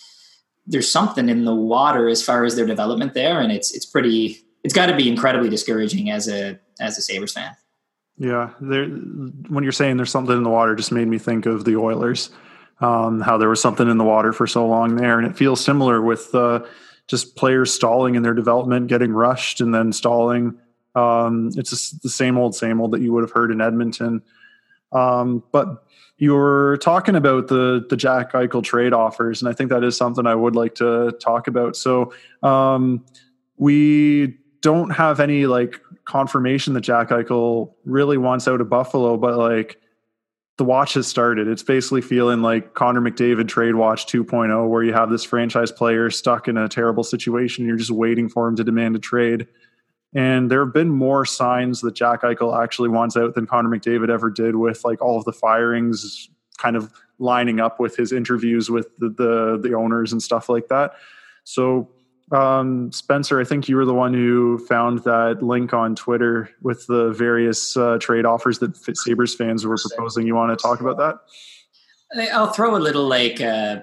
there's something in the water as far as their development there, and it's it's pretty it's got to be incredibly discouraging as a as a Sabres fan. Yeah, there. When you're saying there's something in the water, just made me think of the Oilers. Um, how there was something in the water for so long there, and it feels similar with uh, just players stalling in their development, getting rushed, and then stalling. Um, it's just the same old, same old that you would have heard in Edmonton. Um, but you were talking about the the Jack Eichel trade offers, and I think that is something I would like to talk about. So um, we don't have any like confirmation that Jack Eichel really wants out of Buffalo, but like the watch has started. It's basically feeling like Connor McDavid trade watch 2.0, where you have this franchise player stuck in a terrible situation. You're just waiting for him to demand a trade. And there have been more signs that Jack Eichel actually wants out than Connor McDavid ever did with like all of the firings kind of lining up with his interviews with the, the, the owners and stuff like that. So um, Spencer, I think you were the one who found that link on Twitter with the various uh, trade offers that Sabres fans were proposing. You want to talk about that? I'll throw a little like, uh,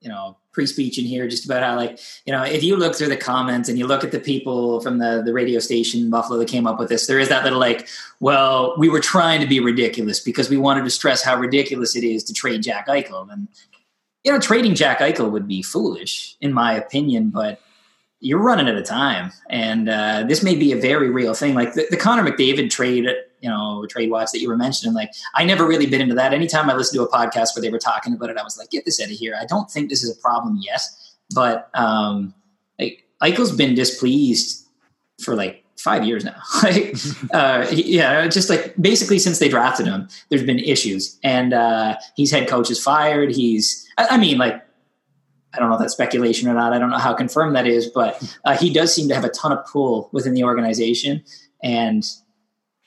you know, pre-speech in here just about how like you know if you look through the comments and you look at the people from the the radio station buffalo that came up with this there is that little like well we were trying to be ridiculous because we wanted to stress how ridiculous it is to trade jack eichel and you know trading jack eichel would be foolish in my opinion but you're running out of time. And uh, this may be a very real thing. Like the, the connor mcdavid trade you know trade watch that you were mentioning like i never really been into that. Anytime i listened to a podcast where they were talking about it i was like get this out of here. I don't think this is a problem yet. But um like eichel's been displeased for like five years now [laughs] uh yeah just like basically since they drafted him there's been issues and uh he's head coach is fired he's I, I mean like I don't know if that's speculation or not. I don't know how confirmed that is, but uh, he does seem to have a ton of pull within the organization. And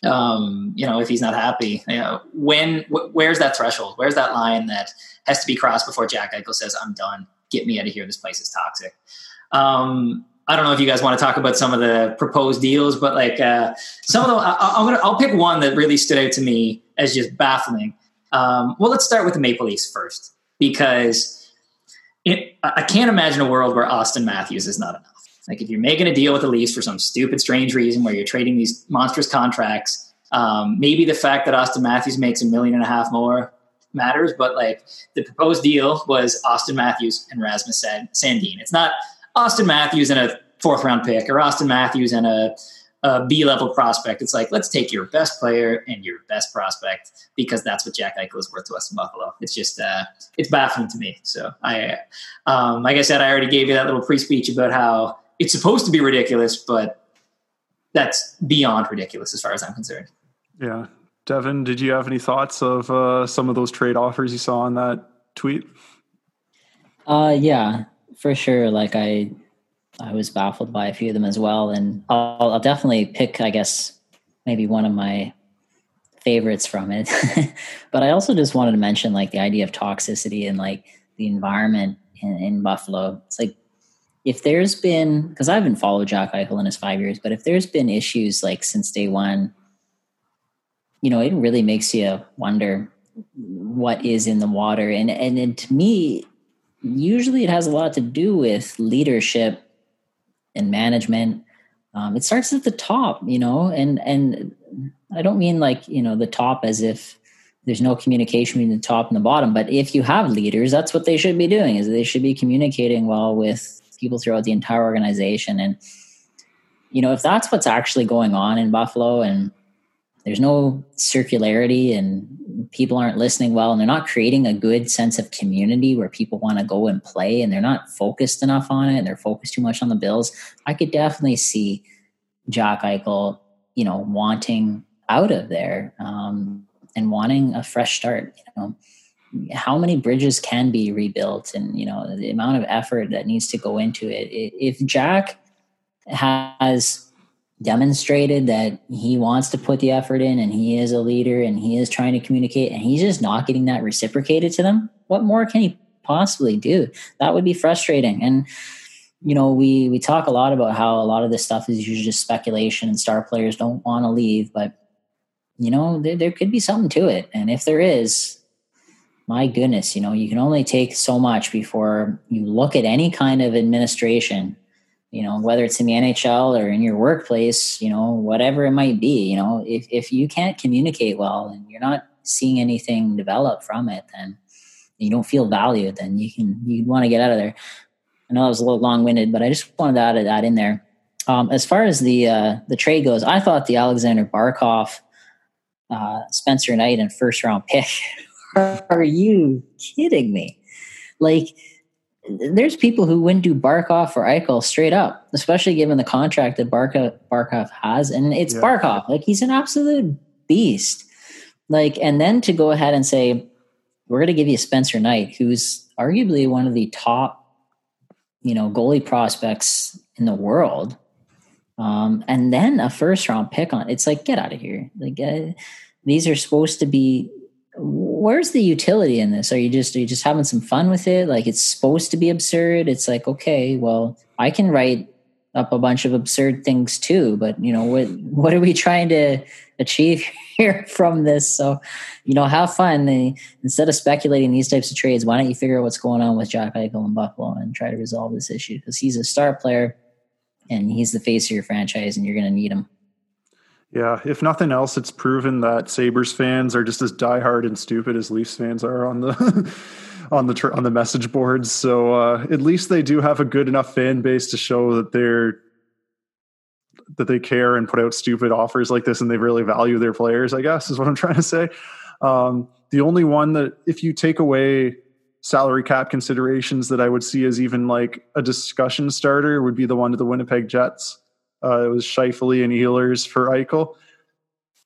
um, you know, if he's not happy, you know, when wh- where's that threshold? Where's that line that has to be crossed before Jack Eichel says, "I'm done. Get me out of here. This place is toxic." Um, I don't know if you guys want to talk about some of the proposed deals, but like uh, some of them, I, am gonna I'll pick one that really stood out to me as just baffling. Um, well, let's start with the Maple Leafs first because it, I can't imagine a world where Auston Matthews is not enough. Like if you're making a deal with the Leafs for some stupid, strange reason where you're trading these monstrous contracts, um, maybe the fact that Auston Matthews makes a million and a half more matters, but like the proposed deal was Auston Matthews and Rasmus Sandin. It's not Auston Matthews and a fourth round pick or Auston Matthews and a, a B level prospect. It's like let's take your best player and your best prospect because that's what Jack Eichel is worth to us in Buffalo. It's just uh, it's baffling to me. So I, um, like I said, I already gave you that little pre speech about how it's supposed to be ridiculous, but that's beyond ridiculous as far as I'm concerned. Yeah. Devin, did you have any thoughts of uh, some of those trade offers you saw on that tweet? Uh, yeah, for sure. Like I, I was baffled by a few of them as well, and I'll, I'll definitely pick, I guess, maybe one of my favorites from it. [laughs] but I also just wanted to mention like the idea of toxicity and like the environment in, in Buffalo. It's like if there's been because I haven't followed Jack Eichel in his five years, but if there's been issues like since day one, you know, it really makes you wonder what is in the water. And and, and to me, usually it has a lot to do with leadership and management. Um, it starts at the top, you know, and and I don't mean like you know the top as if there's no communication between the top and the bottom, but if you have leaders, that's what they should be doing. Is they should be communicating well with people throughout the entire organization. And, you know, if that's what's actually going on in Buffalo and there's no circularity and people aren't listening well and they're not creating a good sense of community where people want to go and play and they're not focused enough on it and they're focused too much on the bills, I could definitely see Jack Eichel, you know, wanting out of there um, and wanting a fresh start. You know, how many bridges can be rebuilt and you know the amount of effort that needs to go into it if jack has demonstrated that he wants to put the effort in and he is a leader and he is trying to communicate and he's just not getting that reciprocated to them what more can he possibly do? That would be frustrating. And you know we we talk a lot about how a lot of this stuff is usually just speculation and star players don't want to leave but you know there, there could be something to it. And if there is my goodness, you know, you can only take so much before you look at any kind of administration, you know, whether it's in the NHL or in your workplace, you know, whatever it might be, you know, if, if you can't communicate well and you're not seeing anything develop from it, then you don't feel valued, then you can, you want to get out of there. I know I was a little long winded, but I just wanted to add that in there. Um, as far as the uh, the trade goes, I thought the Aleksander Barkov, uh, Spencer Knight, and first round pick. [laughs] Are you kidding me? Like, there's people who wouldn't do Barkov or Eichel straight up, especially given the contract that Barkov, Barkov has, and it's yeah. Barkov. Like, he's an absolute beast. Like, and then to go ahead and say, we're going to give you Spencer Knight, who's arguably one of the top, you know, goalie prospects in the world. Um, and then a first round pick on it's like, get out of here. Like, uh, these are supposed to be, where's the utility in this? Are you just, are you just having some fun with it? Like, it's supposed to be absurd. It's like, okay, well, I can write up a bunch of absurd things too, but you know, what, what are we trying to achieve [laughs] here from this. So, you know, have fun. instead of speculating these types of trades, why don't you figure out what's going on with Jack Eichel and Buffalo and try to resolve this issue? Because he's a star player and he's the face of your franchise and you're going to need him. Yeah, if nothing else, it's proven that Sabres fans are just as diehard and stupid as Leafs fans are on the [laughs] on the on the message boards. So uh, at least they do have a good enough fan base to show that they're that they care and put out stupid offers like this and they really value their players, I guess is what I'm [laughs] trying to say. Um, the only one that, if you take away salary cap considerations, that I would see as even like a discussion starter would be the one to the Winnipeg Jets. Uh, it was Scheifele and Ehlers for Eichel.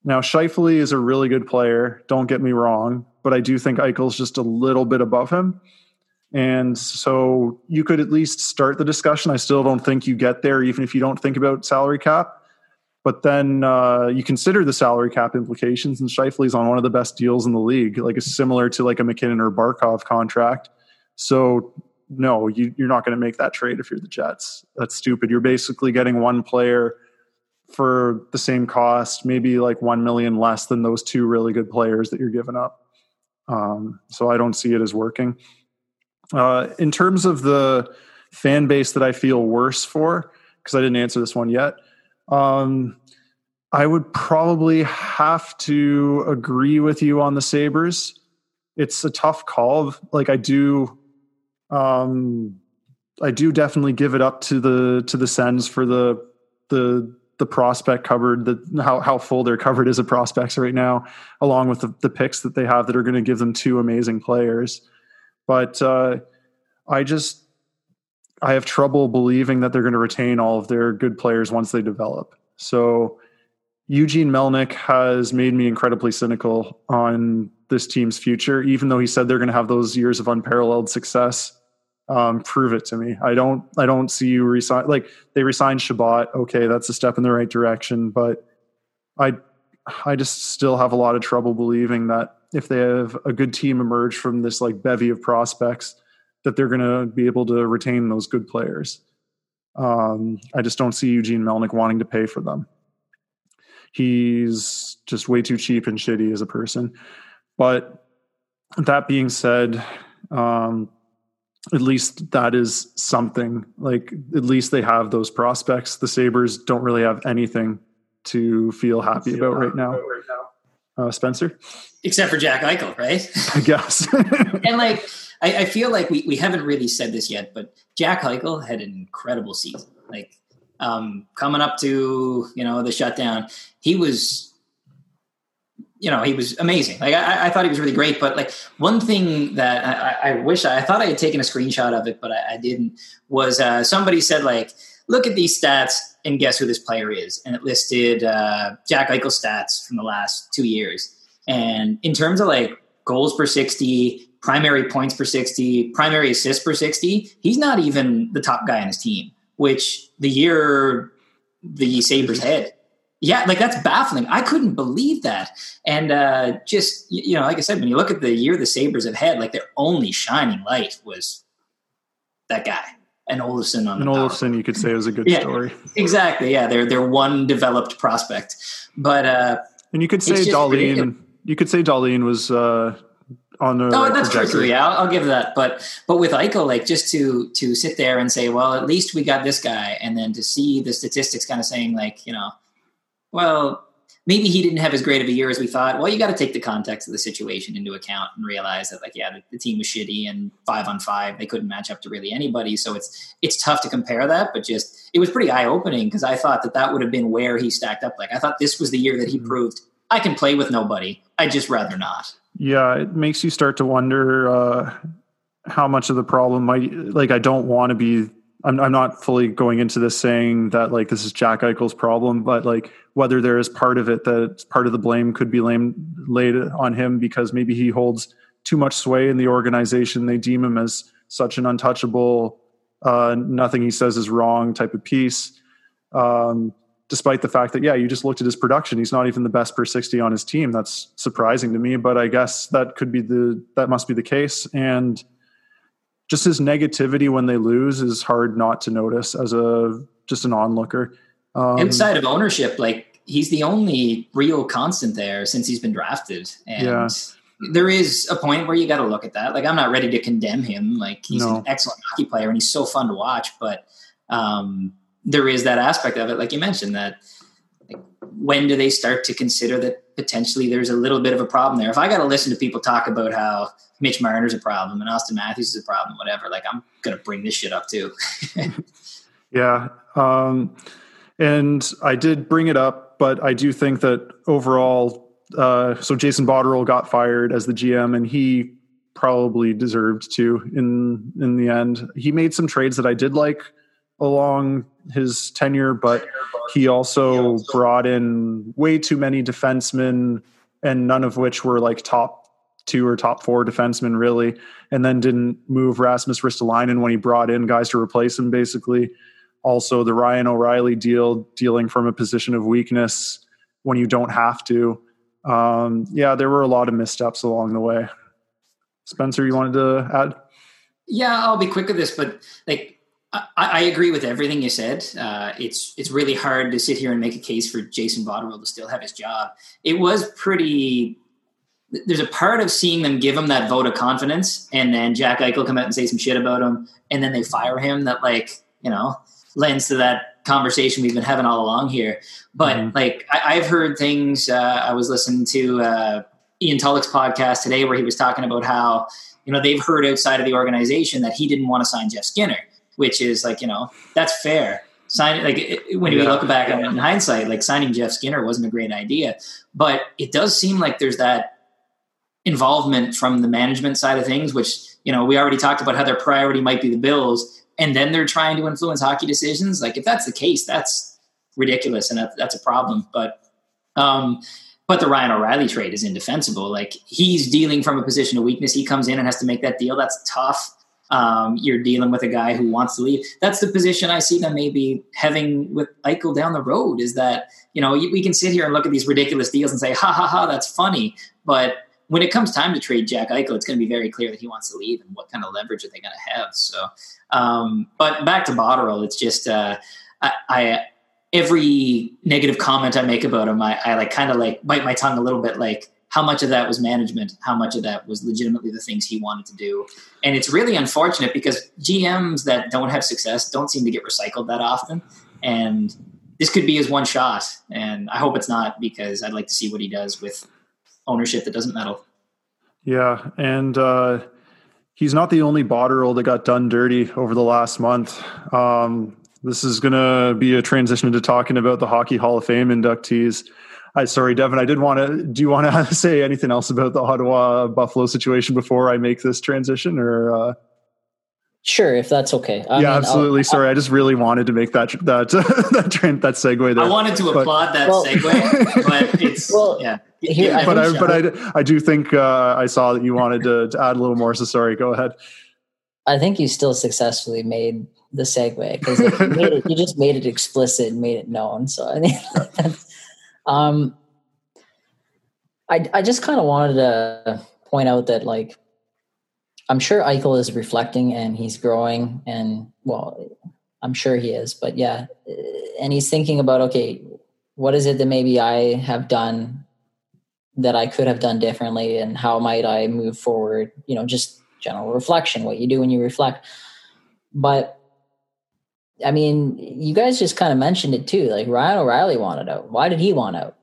Now, Scheifele is a really good player, don't get me wrong, but I do think Eichel's just a little bit above him. And so you could at least start the discussion. I still don't think you get there, even if you don't think about salary cap. But then uh, you consider the salary cap implications, and Scheifele's on one of the best deals in the league, like it's similar to like a MacKinnon or Barkov contract. So no, you, you're not going to make that trade if you're the Jets. That's stupid. You're basically getting one player for the same cost, maybe like one million less than those two really good players that you're giving up. Um, so I don't see it as working. Uh, in terms of the fan base that I feel worse for, because I didn't answer this one yet, um, I would probably have to agree with you on the Sabres. It's a tough call. Like I do, um, I do definitely give it up to the to the Sens for the the the prospect covered, the how how full they're covered as a prospects right now, along with the, the picks that they have that are going to give them two amazing players. But uh, I just I have trouble believing that they're going to retain all of their good players once they develop. So Eugene Melnyk has made me incredibly cynical on this team's future, even though he said they're going to have those years of unparalleled success. Um, prove it to me. I don't. I don't see you resign. Like they resigned Chabot. Okay, that's a step in the right direction, but I, I just still have a lot of trouble believing that if they have a good team emerge from this like bevy of prospects, that they're going to be able to retain those good players. Um, I just don't see Eugene Melnyk wanting to pay for them. He's just way too cheap and shitty as a person. But that being said, um, at least that is something. Like at least they have those prospects. The Sabres don't really have anything to feel happy feel about right now. Right now. Uh, Spencer, except for Jack Eichel, right? [laughs] I guess. [laughs] and like I, I, feel like we, we haven't really said this yet, but Jack Eichel had an incredible season. Like um, coming up to you know the shutdown, he was you know he was amazing. Like I, I thought he was really great. But like one thing that I, I wish I, I, thought I had taken a screenshot of it, but I, didn't. Was uh, somebody said like, look at these stats and guess who this player is, and it listed uh, Jack Eichel stats from the last two years. And in terms of like goals per sixty, primary points per 60, primary assists per 60, he's not even the top guy on his team, which the year the Sabres had. Yeah, like that's baffling. I couldn't believe that. And uh, just, you know, like I said, when you look at the year the Sabres have had, like their only shining light was that guy. And Olofsson on and the Olofsson, you could say was a good yeah, story. Exactly. Yeah, they're they're one developed prospect, but uh, and you could say Dahlin. You could say Dahlin was uh, on the oh that's true yeah I'll, I'll, give that but but with Eichel like just to to sit there and say well at least we got this guy and then to see the statistics kind of saying like you know well maybe he didn't have as great of a year as we thought. Well, you got to take the context of the situation into account and realize that, like, yeah, the, the, team was shitty and five on five, they couldn't match up to really anybody. So it's it's tough to compare that, but just it was pretty eye opening because I thought that that would have been where he stacked up. Like, I thought this was the year that he mm-hmm. proved I can play with nobody. I'd just rather not. Yeah, it makes you start to wonder uh, how much of the problem might like I don't want to be I'm, I'm not fully going into this saying that like this is Jack Eichel's problem, but like whether there is part of it that part of the blame could be lame, laid on him because maybe he holds too much sway in the organization. They deem him as such an untouchable, uh, nothing he says is wrong type of piece. Um, despite the fact that yeah, you just looked at his production, he's not even the best per sixty on his team. That's surprising to me, but I guess that could be the that must be the case and just his negativity when they lose is hard not to notice as a just an onlooker. Um, Inside of ownership, like he's the only real constant there since he's been drafted, and yeah. there is a point where you got to look at that. Like I'm not ready to condemn him. Like he's no. an excellent hockey player and he's so fun to watch, but um, there is that aspect of it, like you mentioned, that like, when do they start to consider that potentially there's a little bit of a problem there? If I got to listen to people talk about how Mitch Marner's a problem and Auston Matthews is a problem, whatever. Like I'm gonna bring this shit up too. [laughs] yeah, um, and I did bring it up, but I do think that overall, uh, so Jason Botterill got fired as the GM, and he probably deserved to in in the end. He made some trades that I did like along his tenure, but he also brought in way too many defensemen, and none of which were like top two or top four defensemen really, and then didn't move Rasmus Ristolainen when he brought in guys to replace him. Basically, also the Ryan O'Reilly deal, dealing from a position of weakness when you don't have to. Um, yeah, there were a lot of missteps along the way. Spencer, you wanted to add? Yeah, I'll be quick with this, but like I, I, agree with everything you said. Uh, it's it's really hard to sit here and make a case for Jason Botterill to still have his job. It was pretty there's a part of seeing them give him that vote of confidence and then Jack Eichel come out and say some shit about him and then they fire him that like, you know, lends to that conversation we've been having all along here. But mm-hmm. like I, have heard things uh, I was listening to uh, Ian Tulloch's podcast today where he was talking about how, you know, they've heard outside of the organization that he didn't want to sign Jeff Skinner, which is like, you know, that's fair. Signing like when yeah. you look back in hindsight, like signing Jeff Skinner wasn't a great idea, but it does seem like there's that involvement from the management side of things, which, you know, we already talked about how their priority might be the Bills, and then they're trying to influence hockey decisions. Like, if that's the case, that's ridiculous and that, that's a problem. But, um, but the Ryan O'Reilly trade is indefensible. Like, he's dealing from a position of weakness. He comes in and has to make that deal. That's tough. Um, you're dealing with a guy who wants to leave. That's the position I see them maybe having with Eichel down the road. Is that you know we can sit here and look at these ridiculous deals and say ha ha ha that's funny, but when it comes time to trade Jack Eichel, it's going to be very clear that he wants to leave and what kind of leverage are they going to have. So, um, but back to Botterill, it's just uh, I, I, every negative comment I make about him, I, I like kind of like bite my tongue a little bit, like how much of that was management, how much of that was legitimately the things he wanted to do, and it's really unfortunate because GMs that don't have success don't seem to get recycled that often, and this could be his one shot, and I hope it's not because I'd like to see what he does with ownership that doesn't meddle. Yeah, and uh, he's not the only Botterill that got done dirty over the last month. Um, this is going to be a transition into talking about the Hockey Hall of Fame inductees. I sorry, Devin. I did want to. Do you want to [laughs] say anything else about the Ottawa Buffalo situation before I make this transition, or? Uh... Sure, if that's okay. I yeah, mean, absolutely. I'll, Sorry, I'll, i just really wanted to make that that [laughs] that trend, that segue there. I wanted to but, applaud that well, segue, [laughs] but it's well, yeah. Here, but I, but I, I do think uh, I saw that you wanted to, to, add a little more. So sorry, go ahead. I think you still successfully made the segue because you, you, just made it explicit and made it known. So I think, um, I I just kind of wanted to point out that like I'm sure Eichel is reflecting and he's growing and well, I'm sure he is, but yeah, and he's thinking about okay, what is it that maybe I have done that I could have done differently and how might I move forward, you know, just general reflection, what you do when you reflect. But I mean, you guys just kind of mentioned it too. Like Ryan O'Reilly wanted out. Why did he want out?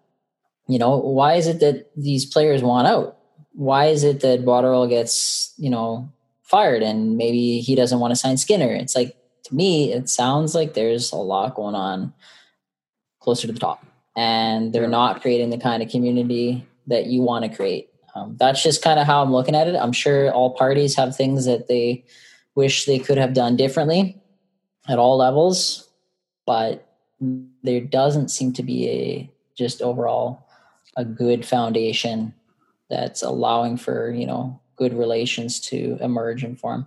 you know, why is it that these players want out? Why is it that Botterill gets, you know, fired and maybe he doesn't want to sign Skinner? It's like, to me, it sounds like there's a lot going on closer to the top. And they're not creating the kind of community that you want to create. Um, that's just kind of how I'm looking at it. I'm sure all parties have things that they wish they could have done differently at all levels, but there doesn't seem to be a just overall a good foundation that's allowing for you know good relations to emerge and form.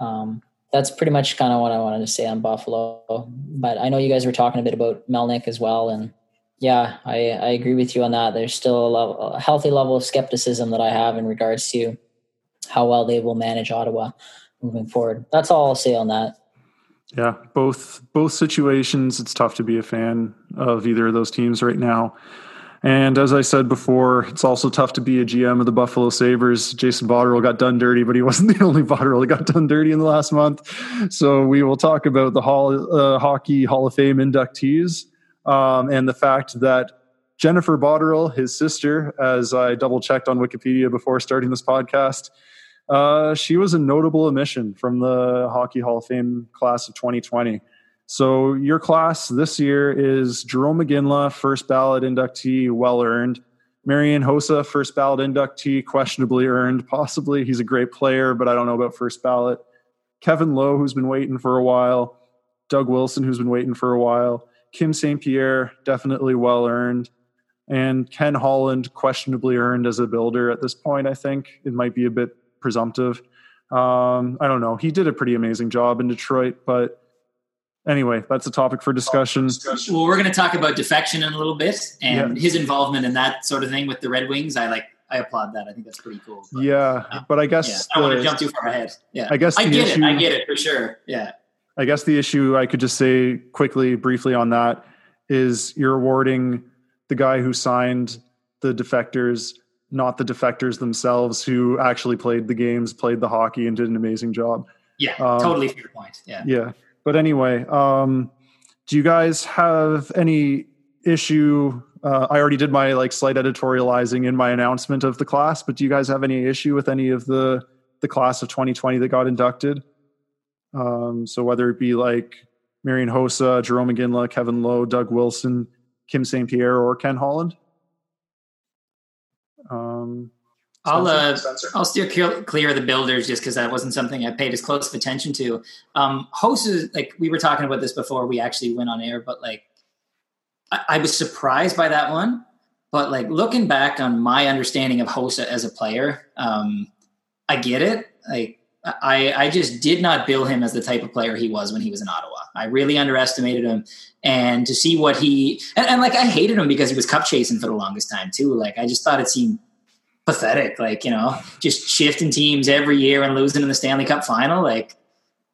Um, that's pretty much kind of what I wanted to say on Buffalo. But I know you guys were talking a bit about Melnyk as well, and yeah, I, I agree with you on that. There's still a, level, a healthy level of skepticism that I have in regards to how well they will manage Ottawa moving forward. That's all I'll say on that. Yeah, both both situations. It's tough to be a fan of either of those teams right now. And as I said before, it's also tough to be a GM of the Buffalo Sabres. Jason Botterill got done dirty, but he [laughs] wasn't the only Botterill that got done dirty in the last month. So we will talk about the Hall, uh, Hockey Hall of Fame inductees um, and the fact that Jennifer Botterill, his sister, as I double checked on Wikipedia before starting this podcast, uh, she was a notable omission from the Hockey Hall of Fame class of 2020. So your class this year is Jarome Iginla, first ballot inductee, well earned. Marian Hossa, first ballot inductee, questionably earned. Possibly he's a great player, but I don't know about first ballot. Kevin Lowe, who's been waiting for a while. Doug Wilson, who's been waiting for a while. Kim St. Pierre, definitely well earned. And Ken Holland, questionably earned as a builder at this point, I think. It might be a bit presumptive. Um, I don't know. He did a pretty amazing job in Detroit, but anyway, that's a topic for discussion. Well, we're going to talk about defection in a little bit and yeah. his involvement in that sort of thing with the Red Wings. I like, I applaud that. I think that's pretty cool. But, yeah, uh, but I guess yeah, I don't want to jump too far ahead. Yeah, I guess I get issue, it. I get it for sure. Yeah. I guess the issue I could just say quickly, briefly on that is you're awarding the guy who signed the defectors, not the defectors themselves who actually played the games, played the hockey, and did an amazing job. Yeah, um, totally fair point. Yeah. Yeah. But anyway, um, do you guys have any issue? Uh, I already did my like slight editorializing in my announcement of the class, but do you guys have any issue with any of the the class of 2020 that got inducted? Um, so whether it be like Marian Hossa, Jarome Iginla, Kevin Lowe, Doug Wilson, Kim St. Pierre, or Ken Holland. Um, I'll uh, I'll steer clear of the builders just because that wasn't something I paid as close of attention to. Um, hosts like we were talking about this before we actually went on air, but like I, I, was surprised by that one. But like looking back on my understanding of Hossa as a player, um, I get it. Like I I just did not bill him as the type of player he was when he was in Ottawa. I really underestimated him, and to see what he and, and like I hated him because he was cup chasing for the longest time too. Like I just thought it seemed pathetic. Like, you know, just shifting teams every year and losing in the Stanley Cup final. Like,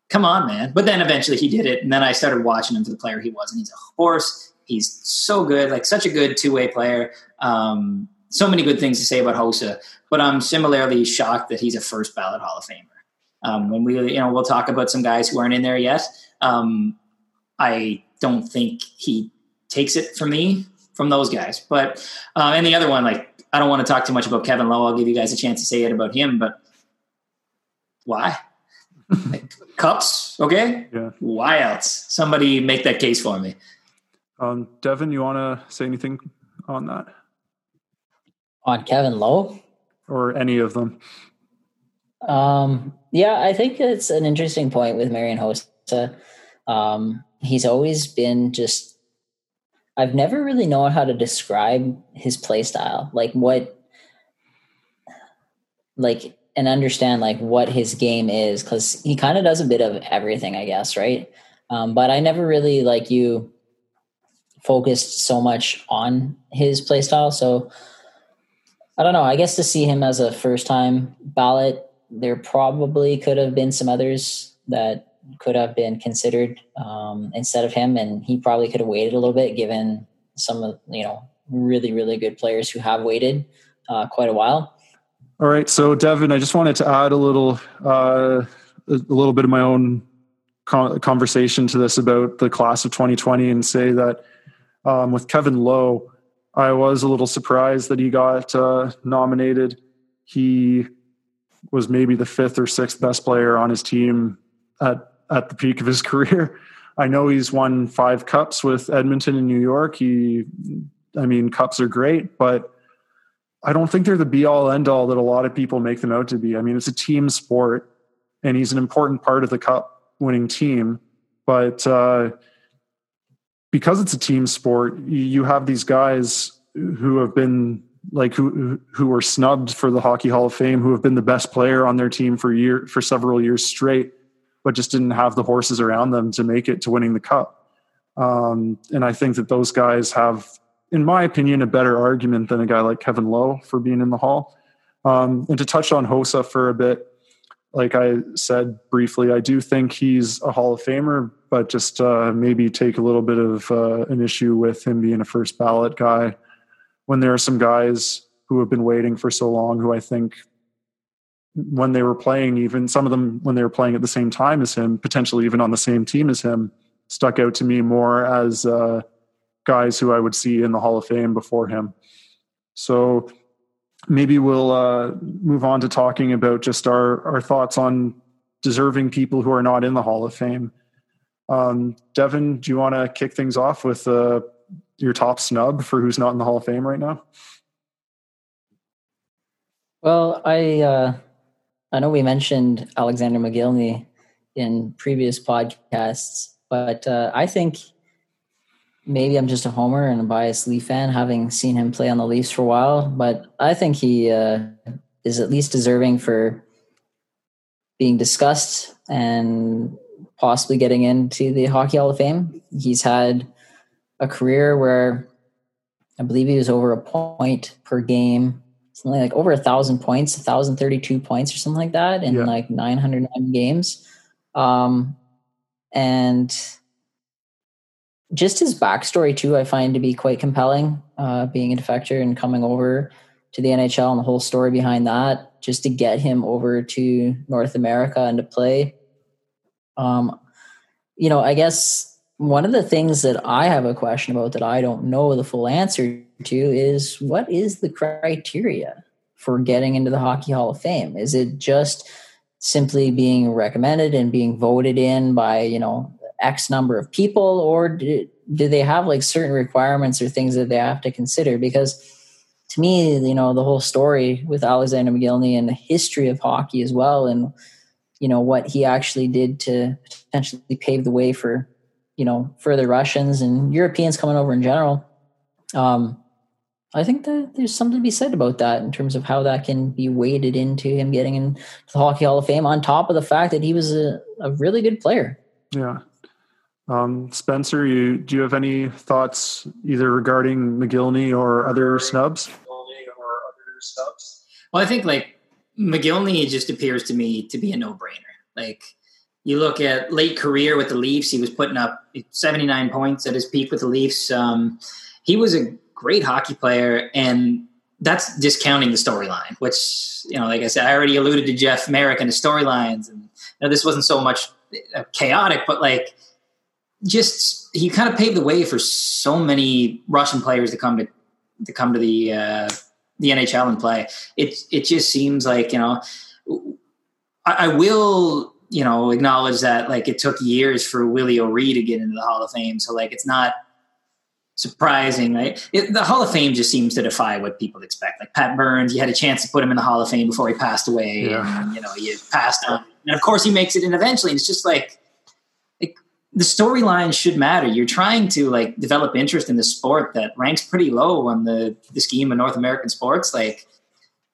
come on, man. But then eventually he did it. And then I started watching him for the player he was. And he's a horse. He's so good, like such a good two way player. Um, so many good things to say about Hossa. But I'm similarly shocked that he's a first ballot Hall of Famer. Um, when we, you know, we'll talk about some guys who aren't in there yet. Um, I don't think he takes it from me from those guys. But uh, and the other one, like I don't want to talk too much about Kevin Lowe. I'll give you guys a chance to say it about him, but why? like, [laughs] cups, okay? Yeah. Why else? Somebody make that case for me. Um, Devin, you want to say anything on that? On Kevin Lowe? Or any of them? Um, yeah, I think it's an interesting point with Marian Hossa. Um, he's always been just I've never really known how to describe his play style, like what, like, and understand like what his game is, because he kind of does a bit of everything, I guess, right? Um, but I never really like you focused so much on his play style. So I don't know. I guess to see him as a first time ballot, there probably could have been some others that could have been considered um, instead of him, and he probably could have waited a little bit, given some of you know really really good players who have waited uh, quite a while. All right, so Devin, I just wanted to add a little uh, a little bit of my own conversation to this about the class of 2020 and say that um, with Kevin Lowe, I was a little surprised that he got uh, nominated. He was maybe the fifth or sixth best player on his team at at the peak of his [laughs] career. I know he's won five cups with Edmonton and New York. He, I mean, cups are great, but I don't think they're the be all end all that a lot of people make them out to be. I mean, it's a team sport, and he's an important part of the cup winning team. But uh, because it's a team sport, you have these guys who have been like who who were snubbed for the Hockey Hall of Fame, who have been the best player on their team for year for several years straight, but just didn't have the horses around them to make it to winning the cup. Um, and I think that those guys have, in my opinion, a better argument than a guy like Kevin Lowe for being in the Hall. Um, and to touch on Hossa for a bit, like I said briefly, I do think he's a Hall of Famer, but just uh, maybe take a little bit of uh, an issue with him being a first ballot guy when there are some guys who have been waiting for so long who I think when they were playing, even some of them when they were playing at the same time as him, potentially even on the same team as him, stuck out to me more as uh, guys who I would see in the Hall of Fame before him. So maybe we'll uh, move on to talking about just our, our thoughts on deserving people who are not in the Hall of Fame. Um, Devin, do you want to kick things off with uh, your top snub for who's not in the Hall of Fame right now? Well, I uh, I know we mentioned Alexander Mogilny in previous podcasts, but uh, I think maybe I'm just a homer and a biased Leaf fan, having seen him play on the Leafs for a while. But I think he uh, is at least deserving for being discussed and possibly getting into the Hockey Hall of Fame. He's had a career where I believe he was over a point per game something like over a thousand points, a thousand thirty-two points or something like that in yeah. like nine hundred nine games. Um, and just his backstory too, I find to be quite compelling. Uh, being a defector and coming over to the NHL and the whole story behind that, just to get him over to North America and to play. Um, you know, I guess one of the things that I have a question about that I don't know the full answer to is what is the criteria for getting into the Hockey Hall of Fame? Is it just simply being recommended and being voted in by, you know, X number of people, or do, do they have like certain requirements or things that they have to consider? Because to me, you know, the whole story with Alexander Mogilny and the history of hockey as well, and you know what he actually did to potentially pave the way for you know, for the Russians and Europeans coming over in general. Um, I think that there's something to be said about that in terms of how that can be weighted into him getting into the Hockey Hall of Fame, on top of the fact that he was a, a really good player. Yeah. Um, Spencer, you do you have any thoughts either regarding Mogilny or other snubs? Well, I think like Mogilny just appears to me to be a no-brainer. Like you look at late career with the Leafs, he was putting up 79 points at his peak with the Leafs. Um, he was a great hockey player, and that's discounting the storyline, which, you know, like I said, I already alluded to Jeff Marek and the storylines, and you know, this wasn't so much uh, chaotic, but like just he kind of paved the way for so many Russian players to come to to come to the uh, the NHL and play. It it just seems like you know I, I will you know, acknowledge that like it took years for Willie O'Ree to get into the Hall of Fame. So like it's not surprising, right? It, the Hall of Fame just seems to defy what people expect. Like Pat Burns, you had a chance to put him in the Hall of Fame before he passed away, yeah. and you know he passed on, and of course he makes it in eventually. And it's just like, like the storyline should matter. You're trying to like develop interest in the sport that ranks pretty low on the the scheme of North American sports, like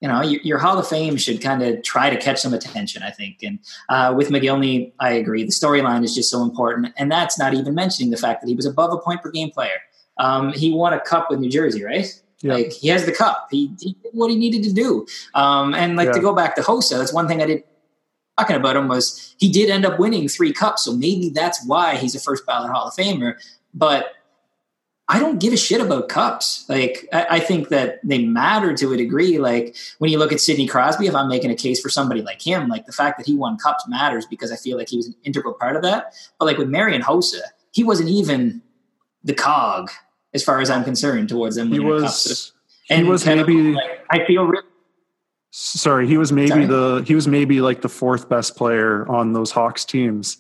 you know, your, your, Hall of Fame should kind of try to catch some attention, I think. And uh, with Mogilny, I agree. The storyline is just so important. And that's not even mentioning the fact that he was above a point per game player. Um, he won a cup with New Jersey, right? Yeah. Like he has the cup. He, he, did what he needed to do. Um, and like yeah. to go back to Hossa, that's one thing I did talking about him was he did end up winning three cups. So maybe that's why he's a first ballot Hall of Famer. But I don't give a shit about cups. Like I, I, think that they matter to a degree. Like when you look at Sidney Crosby, if I'm making a case for somebody like him, like the fact that he won cups matters because I feel like he was an integral part of that. But like with Marian Hossa, he wasn't even the cog as far as I'm concerned, towards them. He was. And he was maybe. like, I feel really Sorry, he was maybe Sorry? the he was maybe like the fourth best player on those Hawks teams.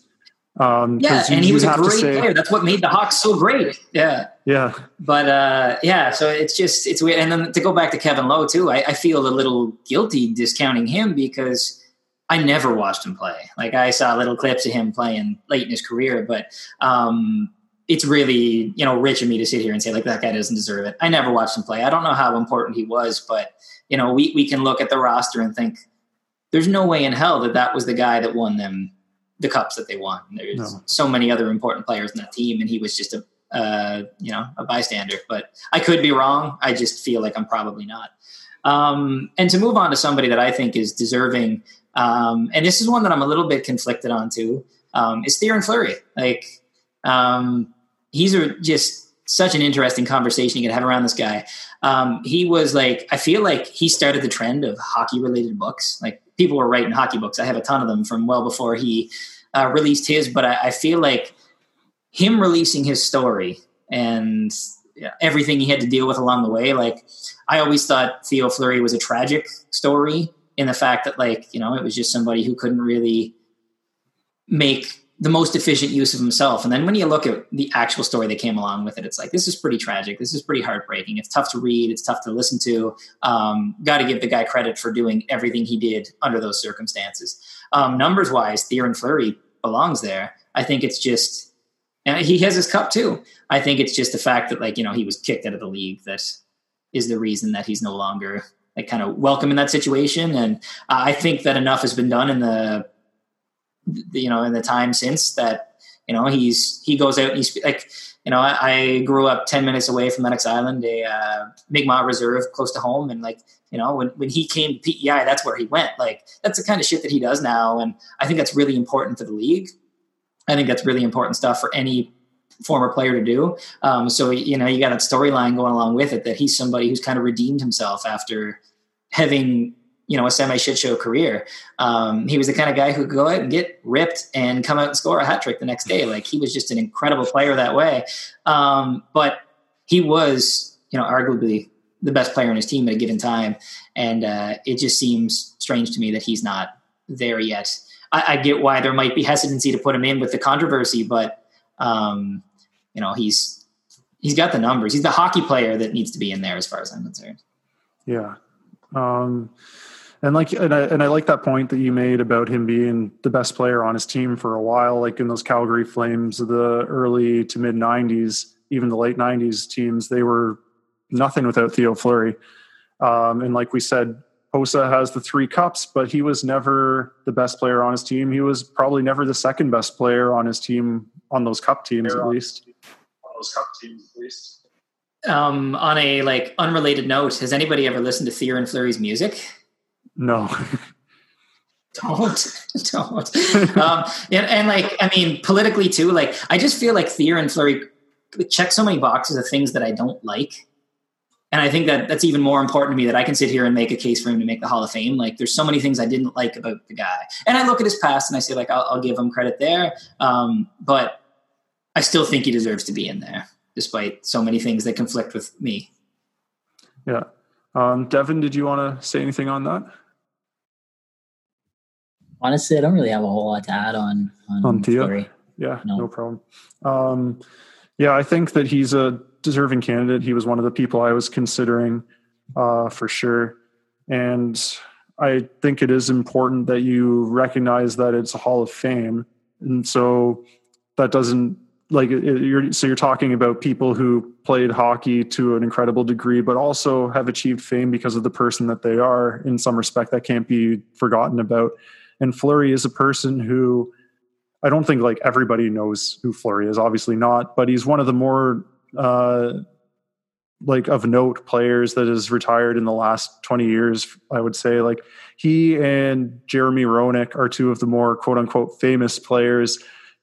Um, yeah, you- and he was a great say- player. That's what made the Hawks so great. Yeah. Yeah, But uh, yeah, so it's just it's weird. And then to go back to Kevin Lowe too, I, I feel a little guilty discounting him because I never watched him play. Like I saw little clips of him playing late in his career, but um, it's really you know rich of me to sit here and say like that guy doesn't deserve it. I never watched him play. I don't know how important he was, but you know we we can look at the roster and think there's no way in hell that that was the guy that won them the cups that they won. There's No. so many other important players in that team, and he was just a uh, you know, a bystander. But I could be wrong. I just feel like I'm probably not. Um, and to move on to somebody that I think is deserving, um, and this is one that I'm a little bit conflicted on too, um, is Theoren Fleury. Like, um, he's a, just such an interesting conversation you can have around this guy. Um, he was like, I feel like he started the trend of hockey related books. Like people were writing hockey books. I have a ton of them from well before he uh, released his, but I, I feel like him releasing his story and everything he had to deal with along the way. Like I always thought Theo Fleury was a tragic story in the fact that like, you know, it was just somebody who couldn't really make the most efficient use of himself. And then when you look at the actual story that came along with it, it's like, this is pretty tragic. This is pretty heartbreaking. It's tough to read. It's tough to listen to. Um, Got to give the guy credit for doing everything he did under those circumstances. Um, numbers wise, Theoren Fleury belongs there. I think it's just, and he has his cup too. I think it's just the fact that like, you know, he was kicked out of the league that is the reason that he's no longer like kind of welcome in that situation. And uh, I think that enough has been done in the, you know, in the time since that, you know, he's, he goes out and he's like, you know, I, I grew up 10 minutes away from Lennox Island, a uh, Mi'kmaq reserve close to home. And like, you know, when, when he came to PEI, that's where he went. Like, that's the kind of shit that he does now. And I think that's really important for the league. I think that's really important stuff for any former player to do. Um, so, you know, you got that storyline going along with it that he's somebody who's kind of redeemed himself after having, you know, a semi shit show career. Um, he was the kind of guy who could go out and get ripped and come out and score a hat trick the next day. Like he was just an incredible player that way. Um, but he was, you know, arguably the best player on his team at a given time. And uh, it just seems strange to me that he's not there yet. I, I get why there might be hesitancy to put him in with the controversy, but um, you know, he's he's got the numbers. He's the hockey player that needs to be in there, as far as I'm concerned. Yeah. Um, and like, and I, and I like that point that you made about him being the best player on his team for a while, like in those Calgary Flames of the early to mid '90s, even the late '90s teams, they were nothing without Theo Fleury. Um, and like we said, Hossa has the three cups, but he was never the best player on his team. He was probably never the second best player on his team on those cup teams, at least. On those cup teams, at least. Um, on a like unrelated note, has anybody ever listened to Theoren Fleury's music? No. [laughs] don't don't um and, and like i mean politically too like i just feel like Theoren Fleury check so many boxes of things that i don't like and i think that that's even more important to me that i can sit here and make a case for him to make the hall of fame like there's so many things i didn't like about the guy and i look at his past and i say like i'll, I'll give him credit there um but i still think he deserves to be in there despite so many things that conflict with me Yeah. Um, Devin, did you want to say anything on that? Honestly, I don't really have a whole lot to add on on, On Theo? Yeah, No. no, problem. Um, yeah, I think that he's a deserving candidate. He was one of the people I was considering uh, for sure. And I think it is important that you recognize that it's a Hall of Fame. And so that doesn't like it- you're so you're talking about people who played hockey to an incredible degree but also have achieved fame because of the person that they are in some respect that can't be forgotten about and Fleury is a person who I don't think like everybody knows who Fleury is obviously not but he's one of the more uh like of note players that has retired in the last 20 years I would say like he and Jeremy Roenick are two of the more quote unquote famous players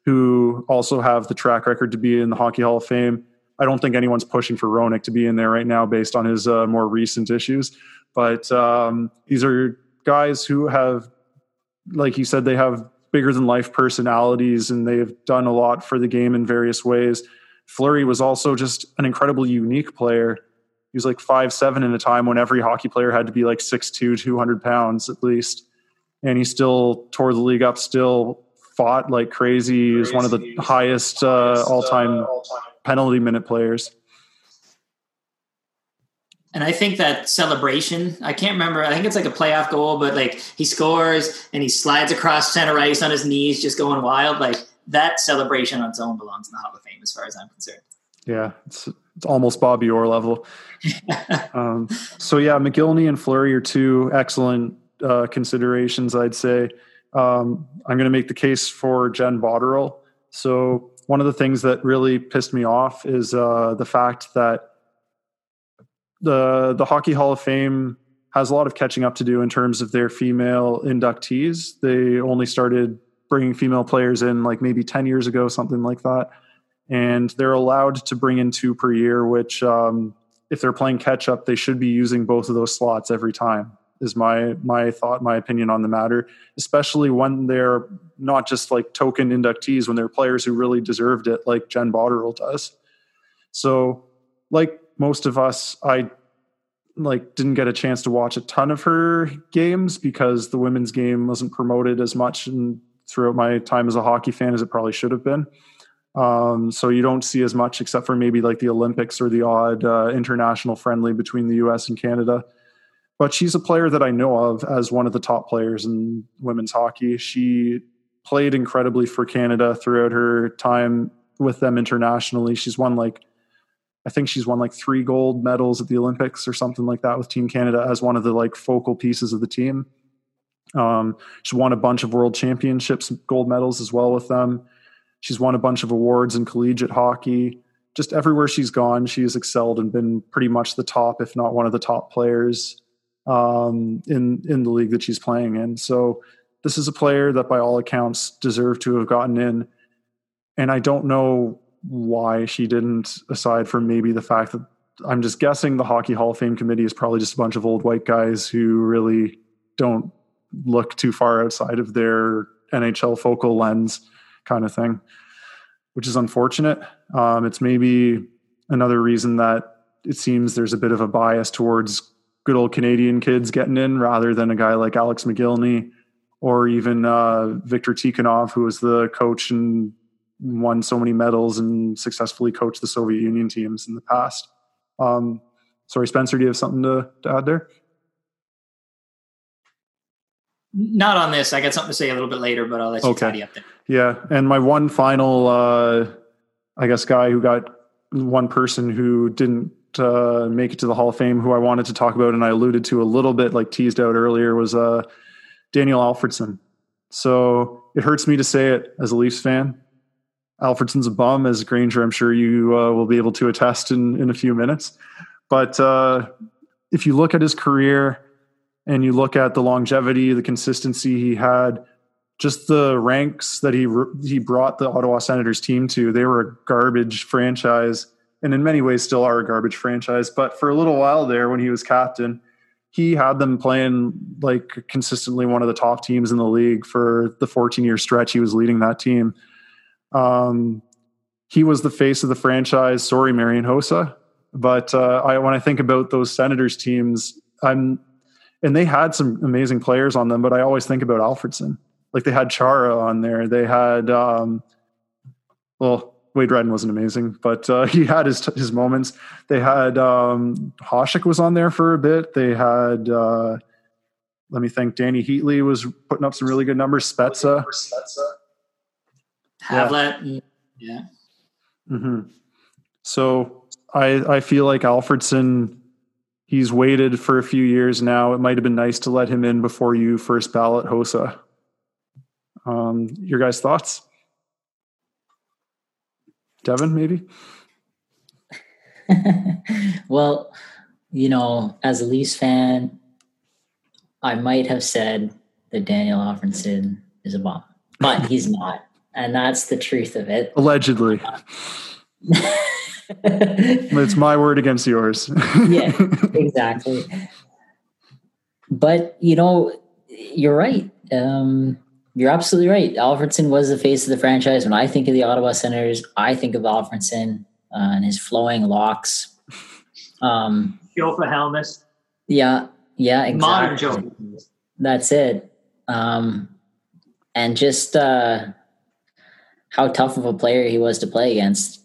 who also have the track record to be in the Hockey Hall of Fame. I don't think anyone's pushing for Roenick to be in there right now based on his uh, more recent issues. But um, these are guys who have, like you said, they have bigger than life personalities and they've done a lot for the game in various ways. Fleury was also just an incredibly unique player. He was like five seven in a time when every hockey player had to be like 6'2", 200 pounds at least. And he still tore the league up, still fought like crazy. He was one of the highest uh, all-time penalty minute players. And I think that celebration, I can't remember, I think it's like a playoff goal, but like he scores and he slides across center ice on his knees, just going wild. Like that celebration on its own belongs in the Hall of Fame, as far as I'm concerned. Yeah, it's, it's almost Bobby Orr level. [laughs] um, so yeah, Mogilny and Fleury are two excellent uh, considerations, I'd say. Um, I'm going to make the case for Jen Botterill. So one of the things that really pissed me off is uh, the fact that the the Hockey Hall of Fame has a lot of catching up to do in terms of their female inductees. They only started bringing female players in like maybe 10 years ago, something like that. And they're allowed to bring in two per year, which, um, if they're playing catch up, they should be using both of those slots every time. Is my my thought, my opinion on the matter. Especially when they're not just like token inductees, when they're players who really deserved it, like Jen Botterill does. So, like most of us, I like didn't get a chance to watch a ton of her games because the women's game wasn't promoted as much and throughout my time as a hockey fan as it probably should have been. Um, so you don't see as much except for maybe like the Olympics or the odd uh, international friendly between the US and Canada. But she's a player that I know of as one of the top players in women's hockey. She played incredibly for Canada throughout her time with them internationally. She's won like I think she's won like three gold medals at the Olympics or something like that with Team Canada as one of the like focal pieces of the team. Um, she's won a bunch of world championships, gold medals as well with them. She's won a bunch of awards in collegiate hockey. Just everywhere she's gone, she has excelled and been pretty much the top, if not one of the top players um, in in the league that she's playing in. So this is a player that, by all accounts, deserved to have gotten in. And I don't know why she didn't, aside from maybe the fact that I'm just guessing the Hockey Hall of Fame committee is probably just a bunch of old white guys who really don't look too far outside of their NHL focal lens kind of thing, which is unfortunate. Um, it's maybe another reason that it seems there's a bit of a bias towards good old Canadian kids getting in rather than a guy like Alex Mogilny or even uh, Viktor Tikhonov, who was the coach and won so many medals and successfully coached the Soviet Union teams in the past. Um, sorry, Spencer, do you have something to, to add there? Not on this. I got something to say a little bit later, but I'll let you okay. tidy up there. Yeah, and my one final, uh, I guess, guy who got one person who didn't uh, make it to the Hall of Fame, who I wanted to talk about, and I alluded to a little bit, like teased out earlier, was uh, Daniel Alfredsson. So it hurts me to say it as a Leafs fan. Alfredsson's a bum, as Granger, I'm sure you uh, will be able to attest in, in a few minutes. But uh, if you look at his career, and you look at the longevity, the consistency he had, just the ranks that he he brought the Ottawa Senators team to, they were a garbage franchise, and in many ways still are a garbage franchise. But for a little while there, when he was captain, he had them playing like consistently one of the top teams in the league for the 14 year stretch he was leading that team. Um, he was the face of the franchise. Sorry, Marian Hossa. But uh, I, when I think about those Senators teams, I'm and they had some amazing players on them, but I always think about Alfredsson. Like they had Chara on there. They had, um, well, Wade Redden wasn't amazing, but uh, [laughs] he had his his moments. They had um, Hasek was on there for a bit. They had, uh, let me think, Dany Heatley was putting up some really good numbers. Spezza, Havlat, yeah. Mm-hmm. So I I feel like Alfredsson, he's waited for a few years now. It might have been nice to let him in before you first ballot Hossa. Um, your guys' thoughts? Devin, maybe? [laughs] well, you know, as a Leafs fan, I might have said that Daniel Alfredsson is a bomb, but he's not. And that's the truth of it. Allegedly. [laughs] it's my word against yours. yeah, exactly. But you know, you're right. Um, you're absolutely right. Alfredsson was the face of the franchise. When I think of the Ottawa Senators, I think of Alfredsson. uh, and his flowing locks. Um, Jofa helmet. Yeah, yeah, exactly. Modern Jofa. That's it. Um, and just uh, how tough of a player he was to play against.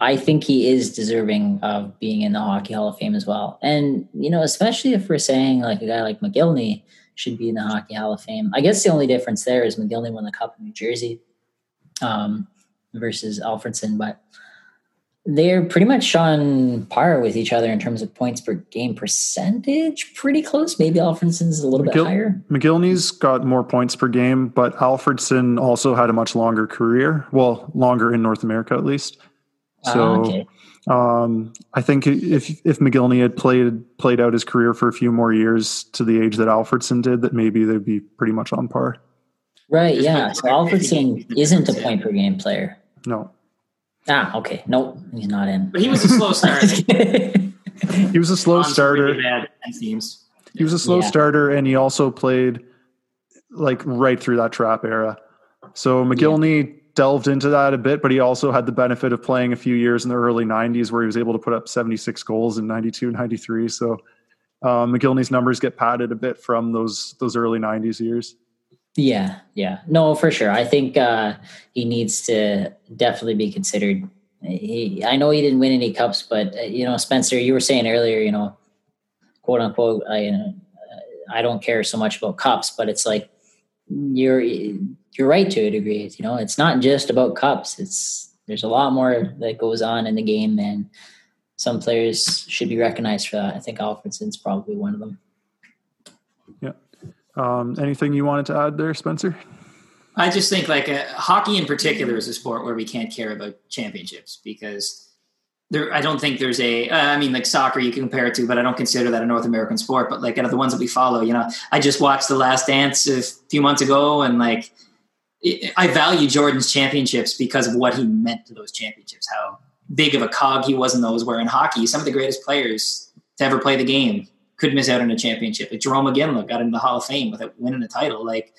I think he is deserving of being in the Hockey Hall of Fame as well. And, you know, especially if we're saying like a guy like Mogilny should be in the Hockey Hall of Fame. I guess the only difference there is Mogilny won the Cup in New Jersey um, versus Alfredsson. but they're pretty much on par with each other in terms of points per game percentage. Pretty close. Maybe Alfredsson's a little McGill- bit higher. Mogilny's got more points per game, but Alfredsson also had a much longer career. Well, longer in North America at least. Ah, so okay. um, I think if if Mogilny had played played out his career for a few more years to the age that Alfredsson did, that maybe they'd be pretty much on par. Right. Yeah. So Alfredsson [laughs] isn't a point per game player. No. Ah, okay. Nope, he's not in. But he was a slow [laughs] starter. he was a slow starter. Really teams. He was a slow yeah. starter, and he also played like right through that trap era. So Mogilny yeah. delved into that a bit, but he also had the benefit of playing a few years in the early 90s where he was able to put up 76 goals in 92, 93. So um, Mogilny's numbers get padded a bit from those those early 90s years. Yeah, yeah. No, for sure. I think uh, he needs to definitely be considered. He, I know he didn't win any cups, but uh, you know, Spencer, you were saying earlier, you know, quote unquote, I, uh, I don't care so much about cups, but it's like you're you're right to a degree. You know, it's not just about cups. It's there's a lot more that goes on in the game, and some players should be recognized for that. I think Alfredsson's probably one of them. Um, anything you wanted to add there, Spencer? I just think like uh, hockey in particular is a sport where we can't care about championships because there. I don't think there's a. Uh, I mean, like soccer, you can compare it to, but I don't consider that a North American sport. But like out of the ones that we follow, you know, I just watched The Last Dance a few months ago, and like I value Jordan's championships because of what he meant to those championships. How big of a cog he was in those. Where in hockey, some of the greatest players to ever play the game could miss out on a championship. Like Jarome Iginla got into the Hall of Fame without winning a title. Like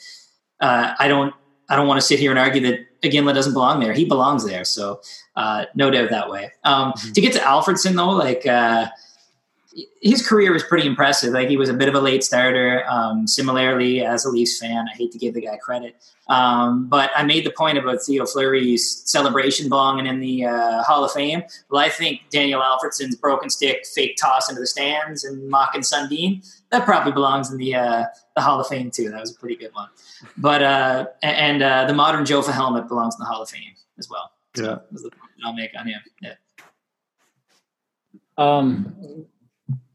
uh, I don't I don't want to sit here and argue that Iginla doesn't belong there. He belongs there. So uh, no doubt that way. Um, mm-hmm. To get to Alfredsson though, like uh, his career was pretty impressive. Like he was a bit of a late starter. Um, similarly, as a Leafs fan, I hate to give the guy credit, um, but I made the point about Theo Fleury's celebration belonging in the uh, Hall of Fame. Well, I think Daniel Alfredsson's broken stick, fake toss into the stands, and mocking Sundin that probably belongs in the uh, the Hall of Fame too. That was a pretty good one. But uh, and uh, the modern Jofa helmet belongs in the Hall of Fame as well. So yeah, I'll make on him. Yeah. Um,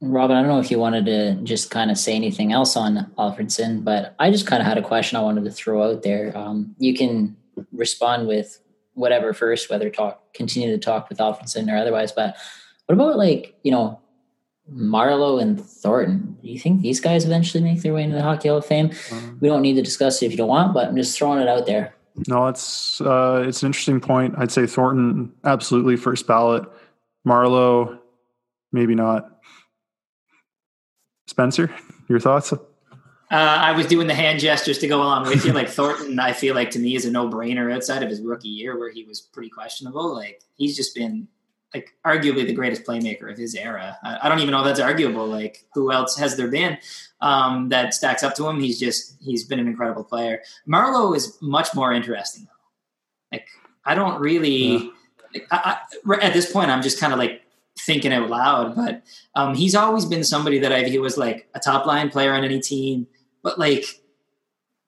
Robin, I don't know if you wanted to just kind of say anything else on Alfredsson, but I just kind of had a question I wanted to throw out there. Um, you can respond with whatever first, whether talk continue to talk with Alfredsson or otherwise. But what about like you know Marleau and Thornton? Do you think these guys eventually make their way into the Hockey Hall of Fame? Um, we don't need to discuss it if you don't want, but I'm just throwing it out there. No, it's uh, it's an interesting point. I'd say Thornton absolutely first ballot. Marleau, maybe not. Spencer, your thoughts? Uh, I was doing the hand gestures to go along with you. Like Thornton, I feel like to me is a no brainer outside of his rookie year where he was pretty questionable. Like he's just been like arguably the greatest playmaker of his era. I, I don't even know if that's arguable. Like who else has there been um, that stacks up to him? He's just he's been an incredible player. Marleau is much more interesting though. Like I don't really. Yeah. Like, I, I, at this point, I'm just kind of like thinking out loud, but um, he's always been somebody that I view was like a top line player on any team, but like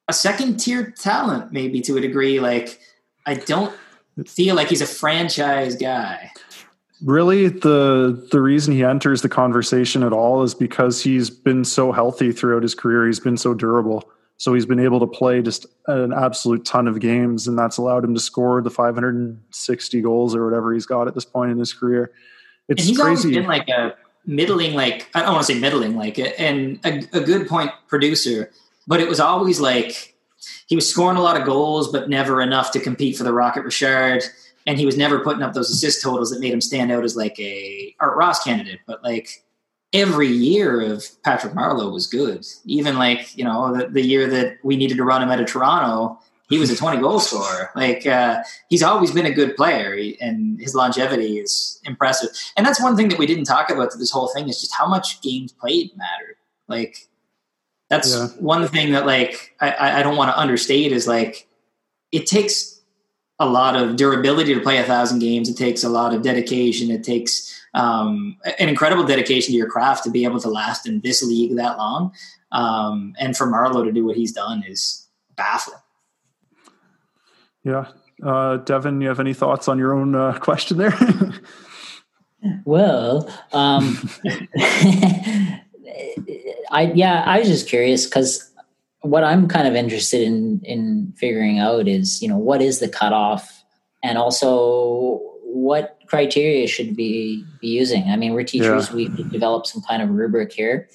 a second tier talent, maybe to a degree. Like I don't feel like he's a franchise guy. Really, the the reason he enters the conversation at all is because he's been so healthy throughout his career. He's been so durable. So he's been able to play just an absolute ton of games, and that's allowed him to score the 560 goals or whatever he's got at this point in his career. It's and he's crazy. always been like a middling, like I don't want to say middling, like a, and a, a good point producer, but it was always like he was scoring a lot of goals, but never enough to compete for the Rocket Richard. And he was never putting up those assist totals that made him stand out as like a Art Ross candidate. But like every year of Patrick Marleau was good. Even like, you know, the, the year that we needed to run him out of Toronto, he was a 20 goal scorer. Like uh, he's always been a good player, and his longevity is impressive. And that's one thing that we didn't talk about through this whole thing is just how much games played mattered. Like that's yeah. one thing that like I, I don't want to understate is like it takes a lot of durability to play a thousand games. It takes a lot of dedication. It takes um, an incredible dedication to your craft to be able to last in this league that long. Um, and for Marleau to do what he's done is baffling. Yeah. Uh, Devin, you have any thoughts on your own uh, [laughs] question there? [laughs] well, um, [laughs] I yeah, I was just curious because what I'm kind of interested in in figuring out is you know what is the cutoff, and also what criteria should be be using. I mean, we're teachers; yeah. we develop some kind of rubric here.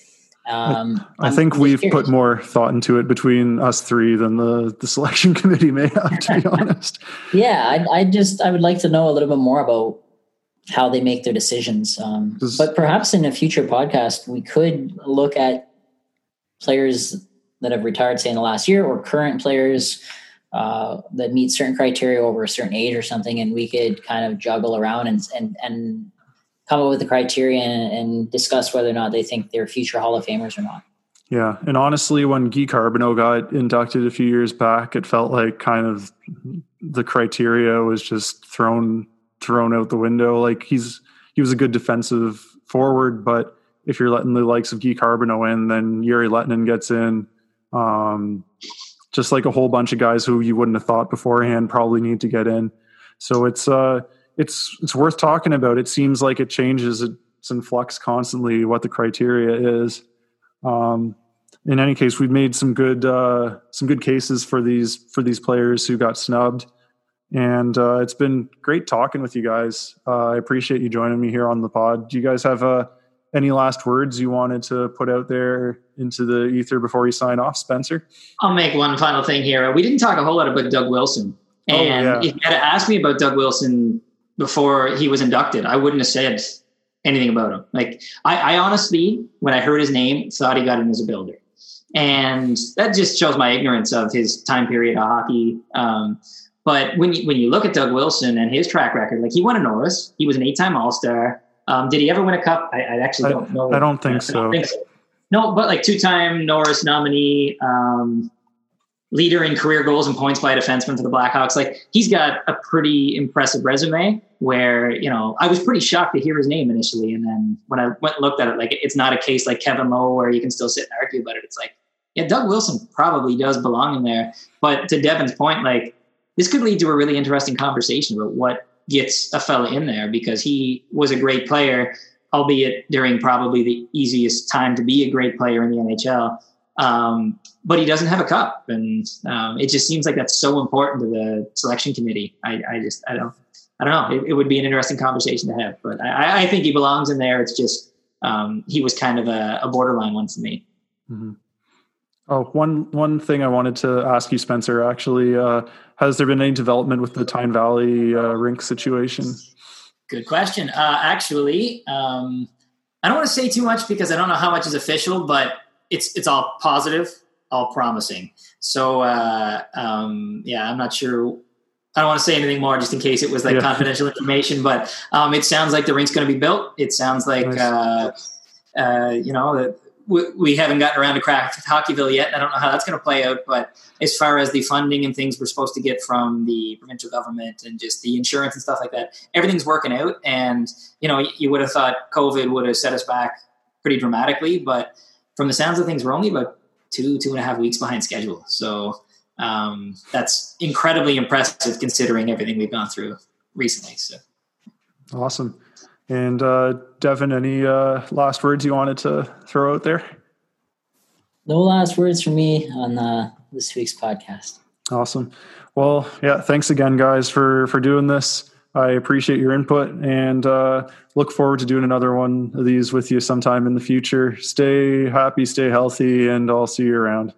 Um, I think we've curious. put more thought into it between us three than the the selection [laughs] committee may have, to be [laughs] honest. Yeah, I, I, just I would like to know a little bit more about how they make their decisions. Um, but perhaps in a future podcast, we could look at players that have retired, say in the last year, or current players uh, that meet certain criteria over a certain age or something, and we could kind of juggle around and and and come up with the criteria and, and discuss whether or not they think they're future Hall of Famers or not. Yeah, and honestly, when Guy Carbonneau got inducted a few years back, it felt like kind of the criteria was just thrown thrown out the window. Like he's he was a good defensive forward, but if you're letting the likes of Guy Carbonneau in, then Jere Lehtinen gets in. Um, just like a whole bunch of guys who you wouldn't have thought beforehand probably need to get in. So it's uh it's it's worth talking about. It seems like it changes. It's in flux constantly. What the criteria is. Um, in any case, we've made some good uh, some good cases for these for these players who got snubbed, and uh, it's been great talking with you guys. Uh, I appreciate you joining me here on the pod. Do you guys have uh, any last words you wanted to put out there into the ether before you sign off, Spencer? I'll make one final thing here. We didn't talk a whole lot about Doug Wilson. Oh, and oh, yeah. if you had asked me about Doug Wilson before he was inducted. I wouldn't have said anything about him. Like I, I honestly, when I heard his name, thought he got in as a builder, and that just shows my ignorance of his time period of hockey. Um, but when you when you look at Doug Wilson and his track record, like he won a Norris, he was an eight-time All-Star. Um, did he ever win a cup? I, I actually don't know. I don't think, I, so. I don't think so. No, but like two-time Norris nominee. Um, leader in career goals and points by a defenseman for the Blackhawks. Like he's got a pretty impressive resume where, you know, I was pretty shocked to hear his name initially. And then when I went and looked at it, like it's not a case like Kevin Lowe where you can still sit and argue about it. It's like, yeah, Doug Wilson probably does belong in there. But to Devin's point, like this could lead to a really interesting conversation about what gets a fella in there because he was a great player, albeit during probably the easiest time to be a great player in the NHL. Um, but he doesn't have a cup, and um, it just seems like that's so important to the selection committee. I, I just I don't I don't know. It, it, would be an interesting conversation to have, but I, I think he belongs in there. It's just um, he was kind of a, a, borderline one for me. Mm-hmm. Oh, one one thing I wanted to ask you, Spencer. Actually, uh, has there been any development with the Tyne Valley uh, rink situation? Good question. Uh, actually, um, I don't want to say too much because I don't know how much is official, but it's it's all positive, all promising. So uh, um, yeah, I'm not sure. I don't want to say anything more just in case it was like yeah. confidential information, but um, it sounds like the rink's going to be built. It sounds like nice. uh, uh, you know we, we haven't gotten around to Kraft Hockeyville yet. I don't know how that's going to play out, but as far as the funding and things we're supposed to get from the provincial government and just the insurance and stuff like that, everything's working out. And you know, you would have thought COVID would have set us back pretty dramatically, but from the sounds of things, we're only about two, two and a half weeks behind schedule. So um, that's incredibly impressive considering everything we've gone through recently. So awesome. And uh, Devin, any uh, last words you wanted to throw out there? No last words from me on uh, this week's podcast. Awesome. Well, yeah, thanks again, guys, for for doing this. I appreciate your input and uh, look forward to doing another one of these with you sometime in the future. Stay happy, stay healthy, and I'll see you around.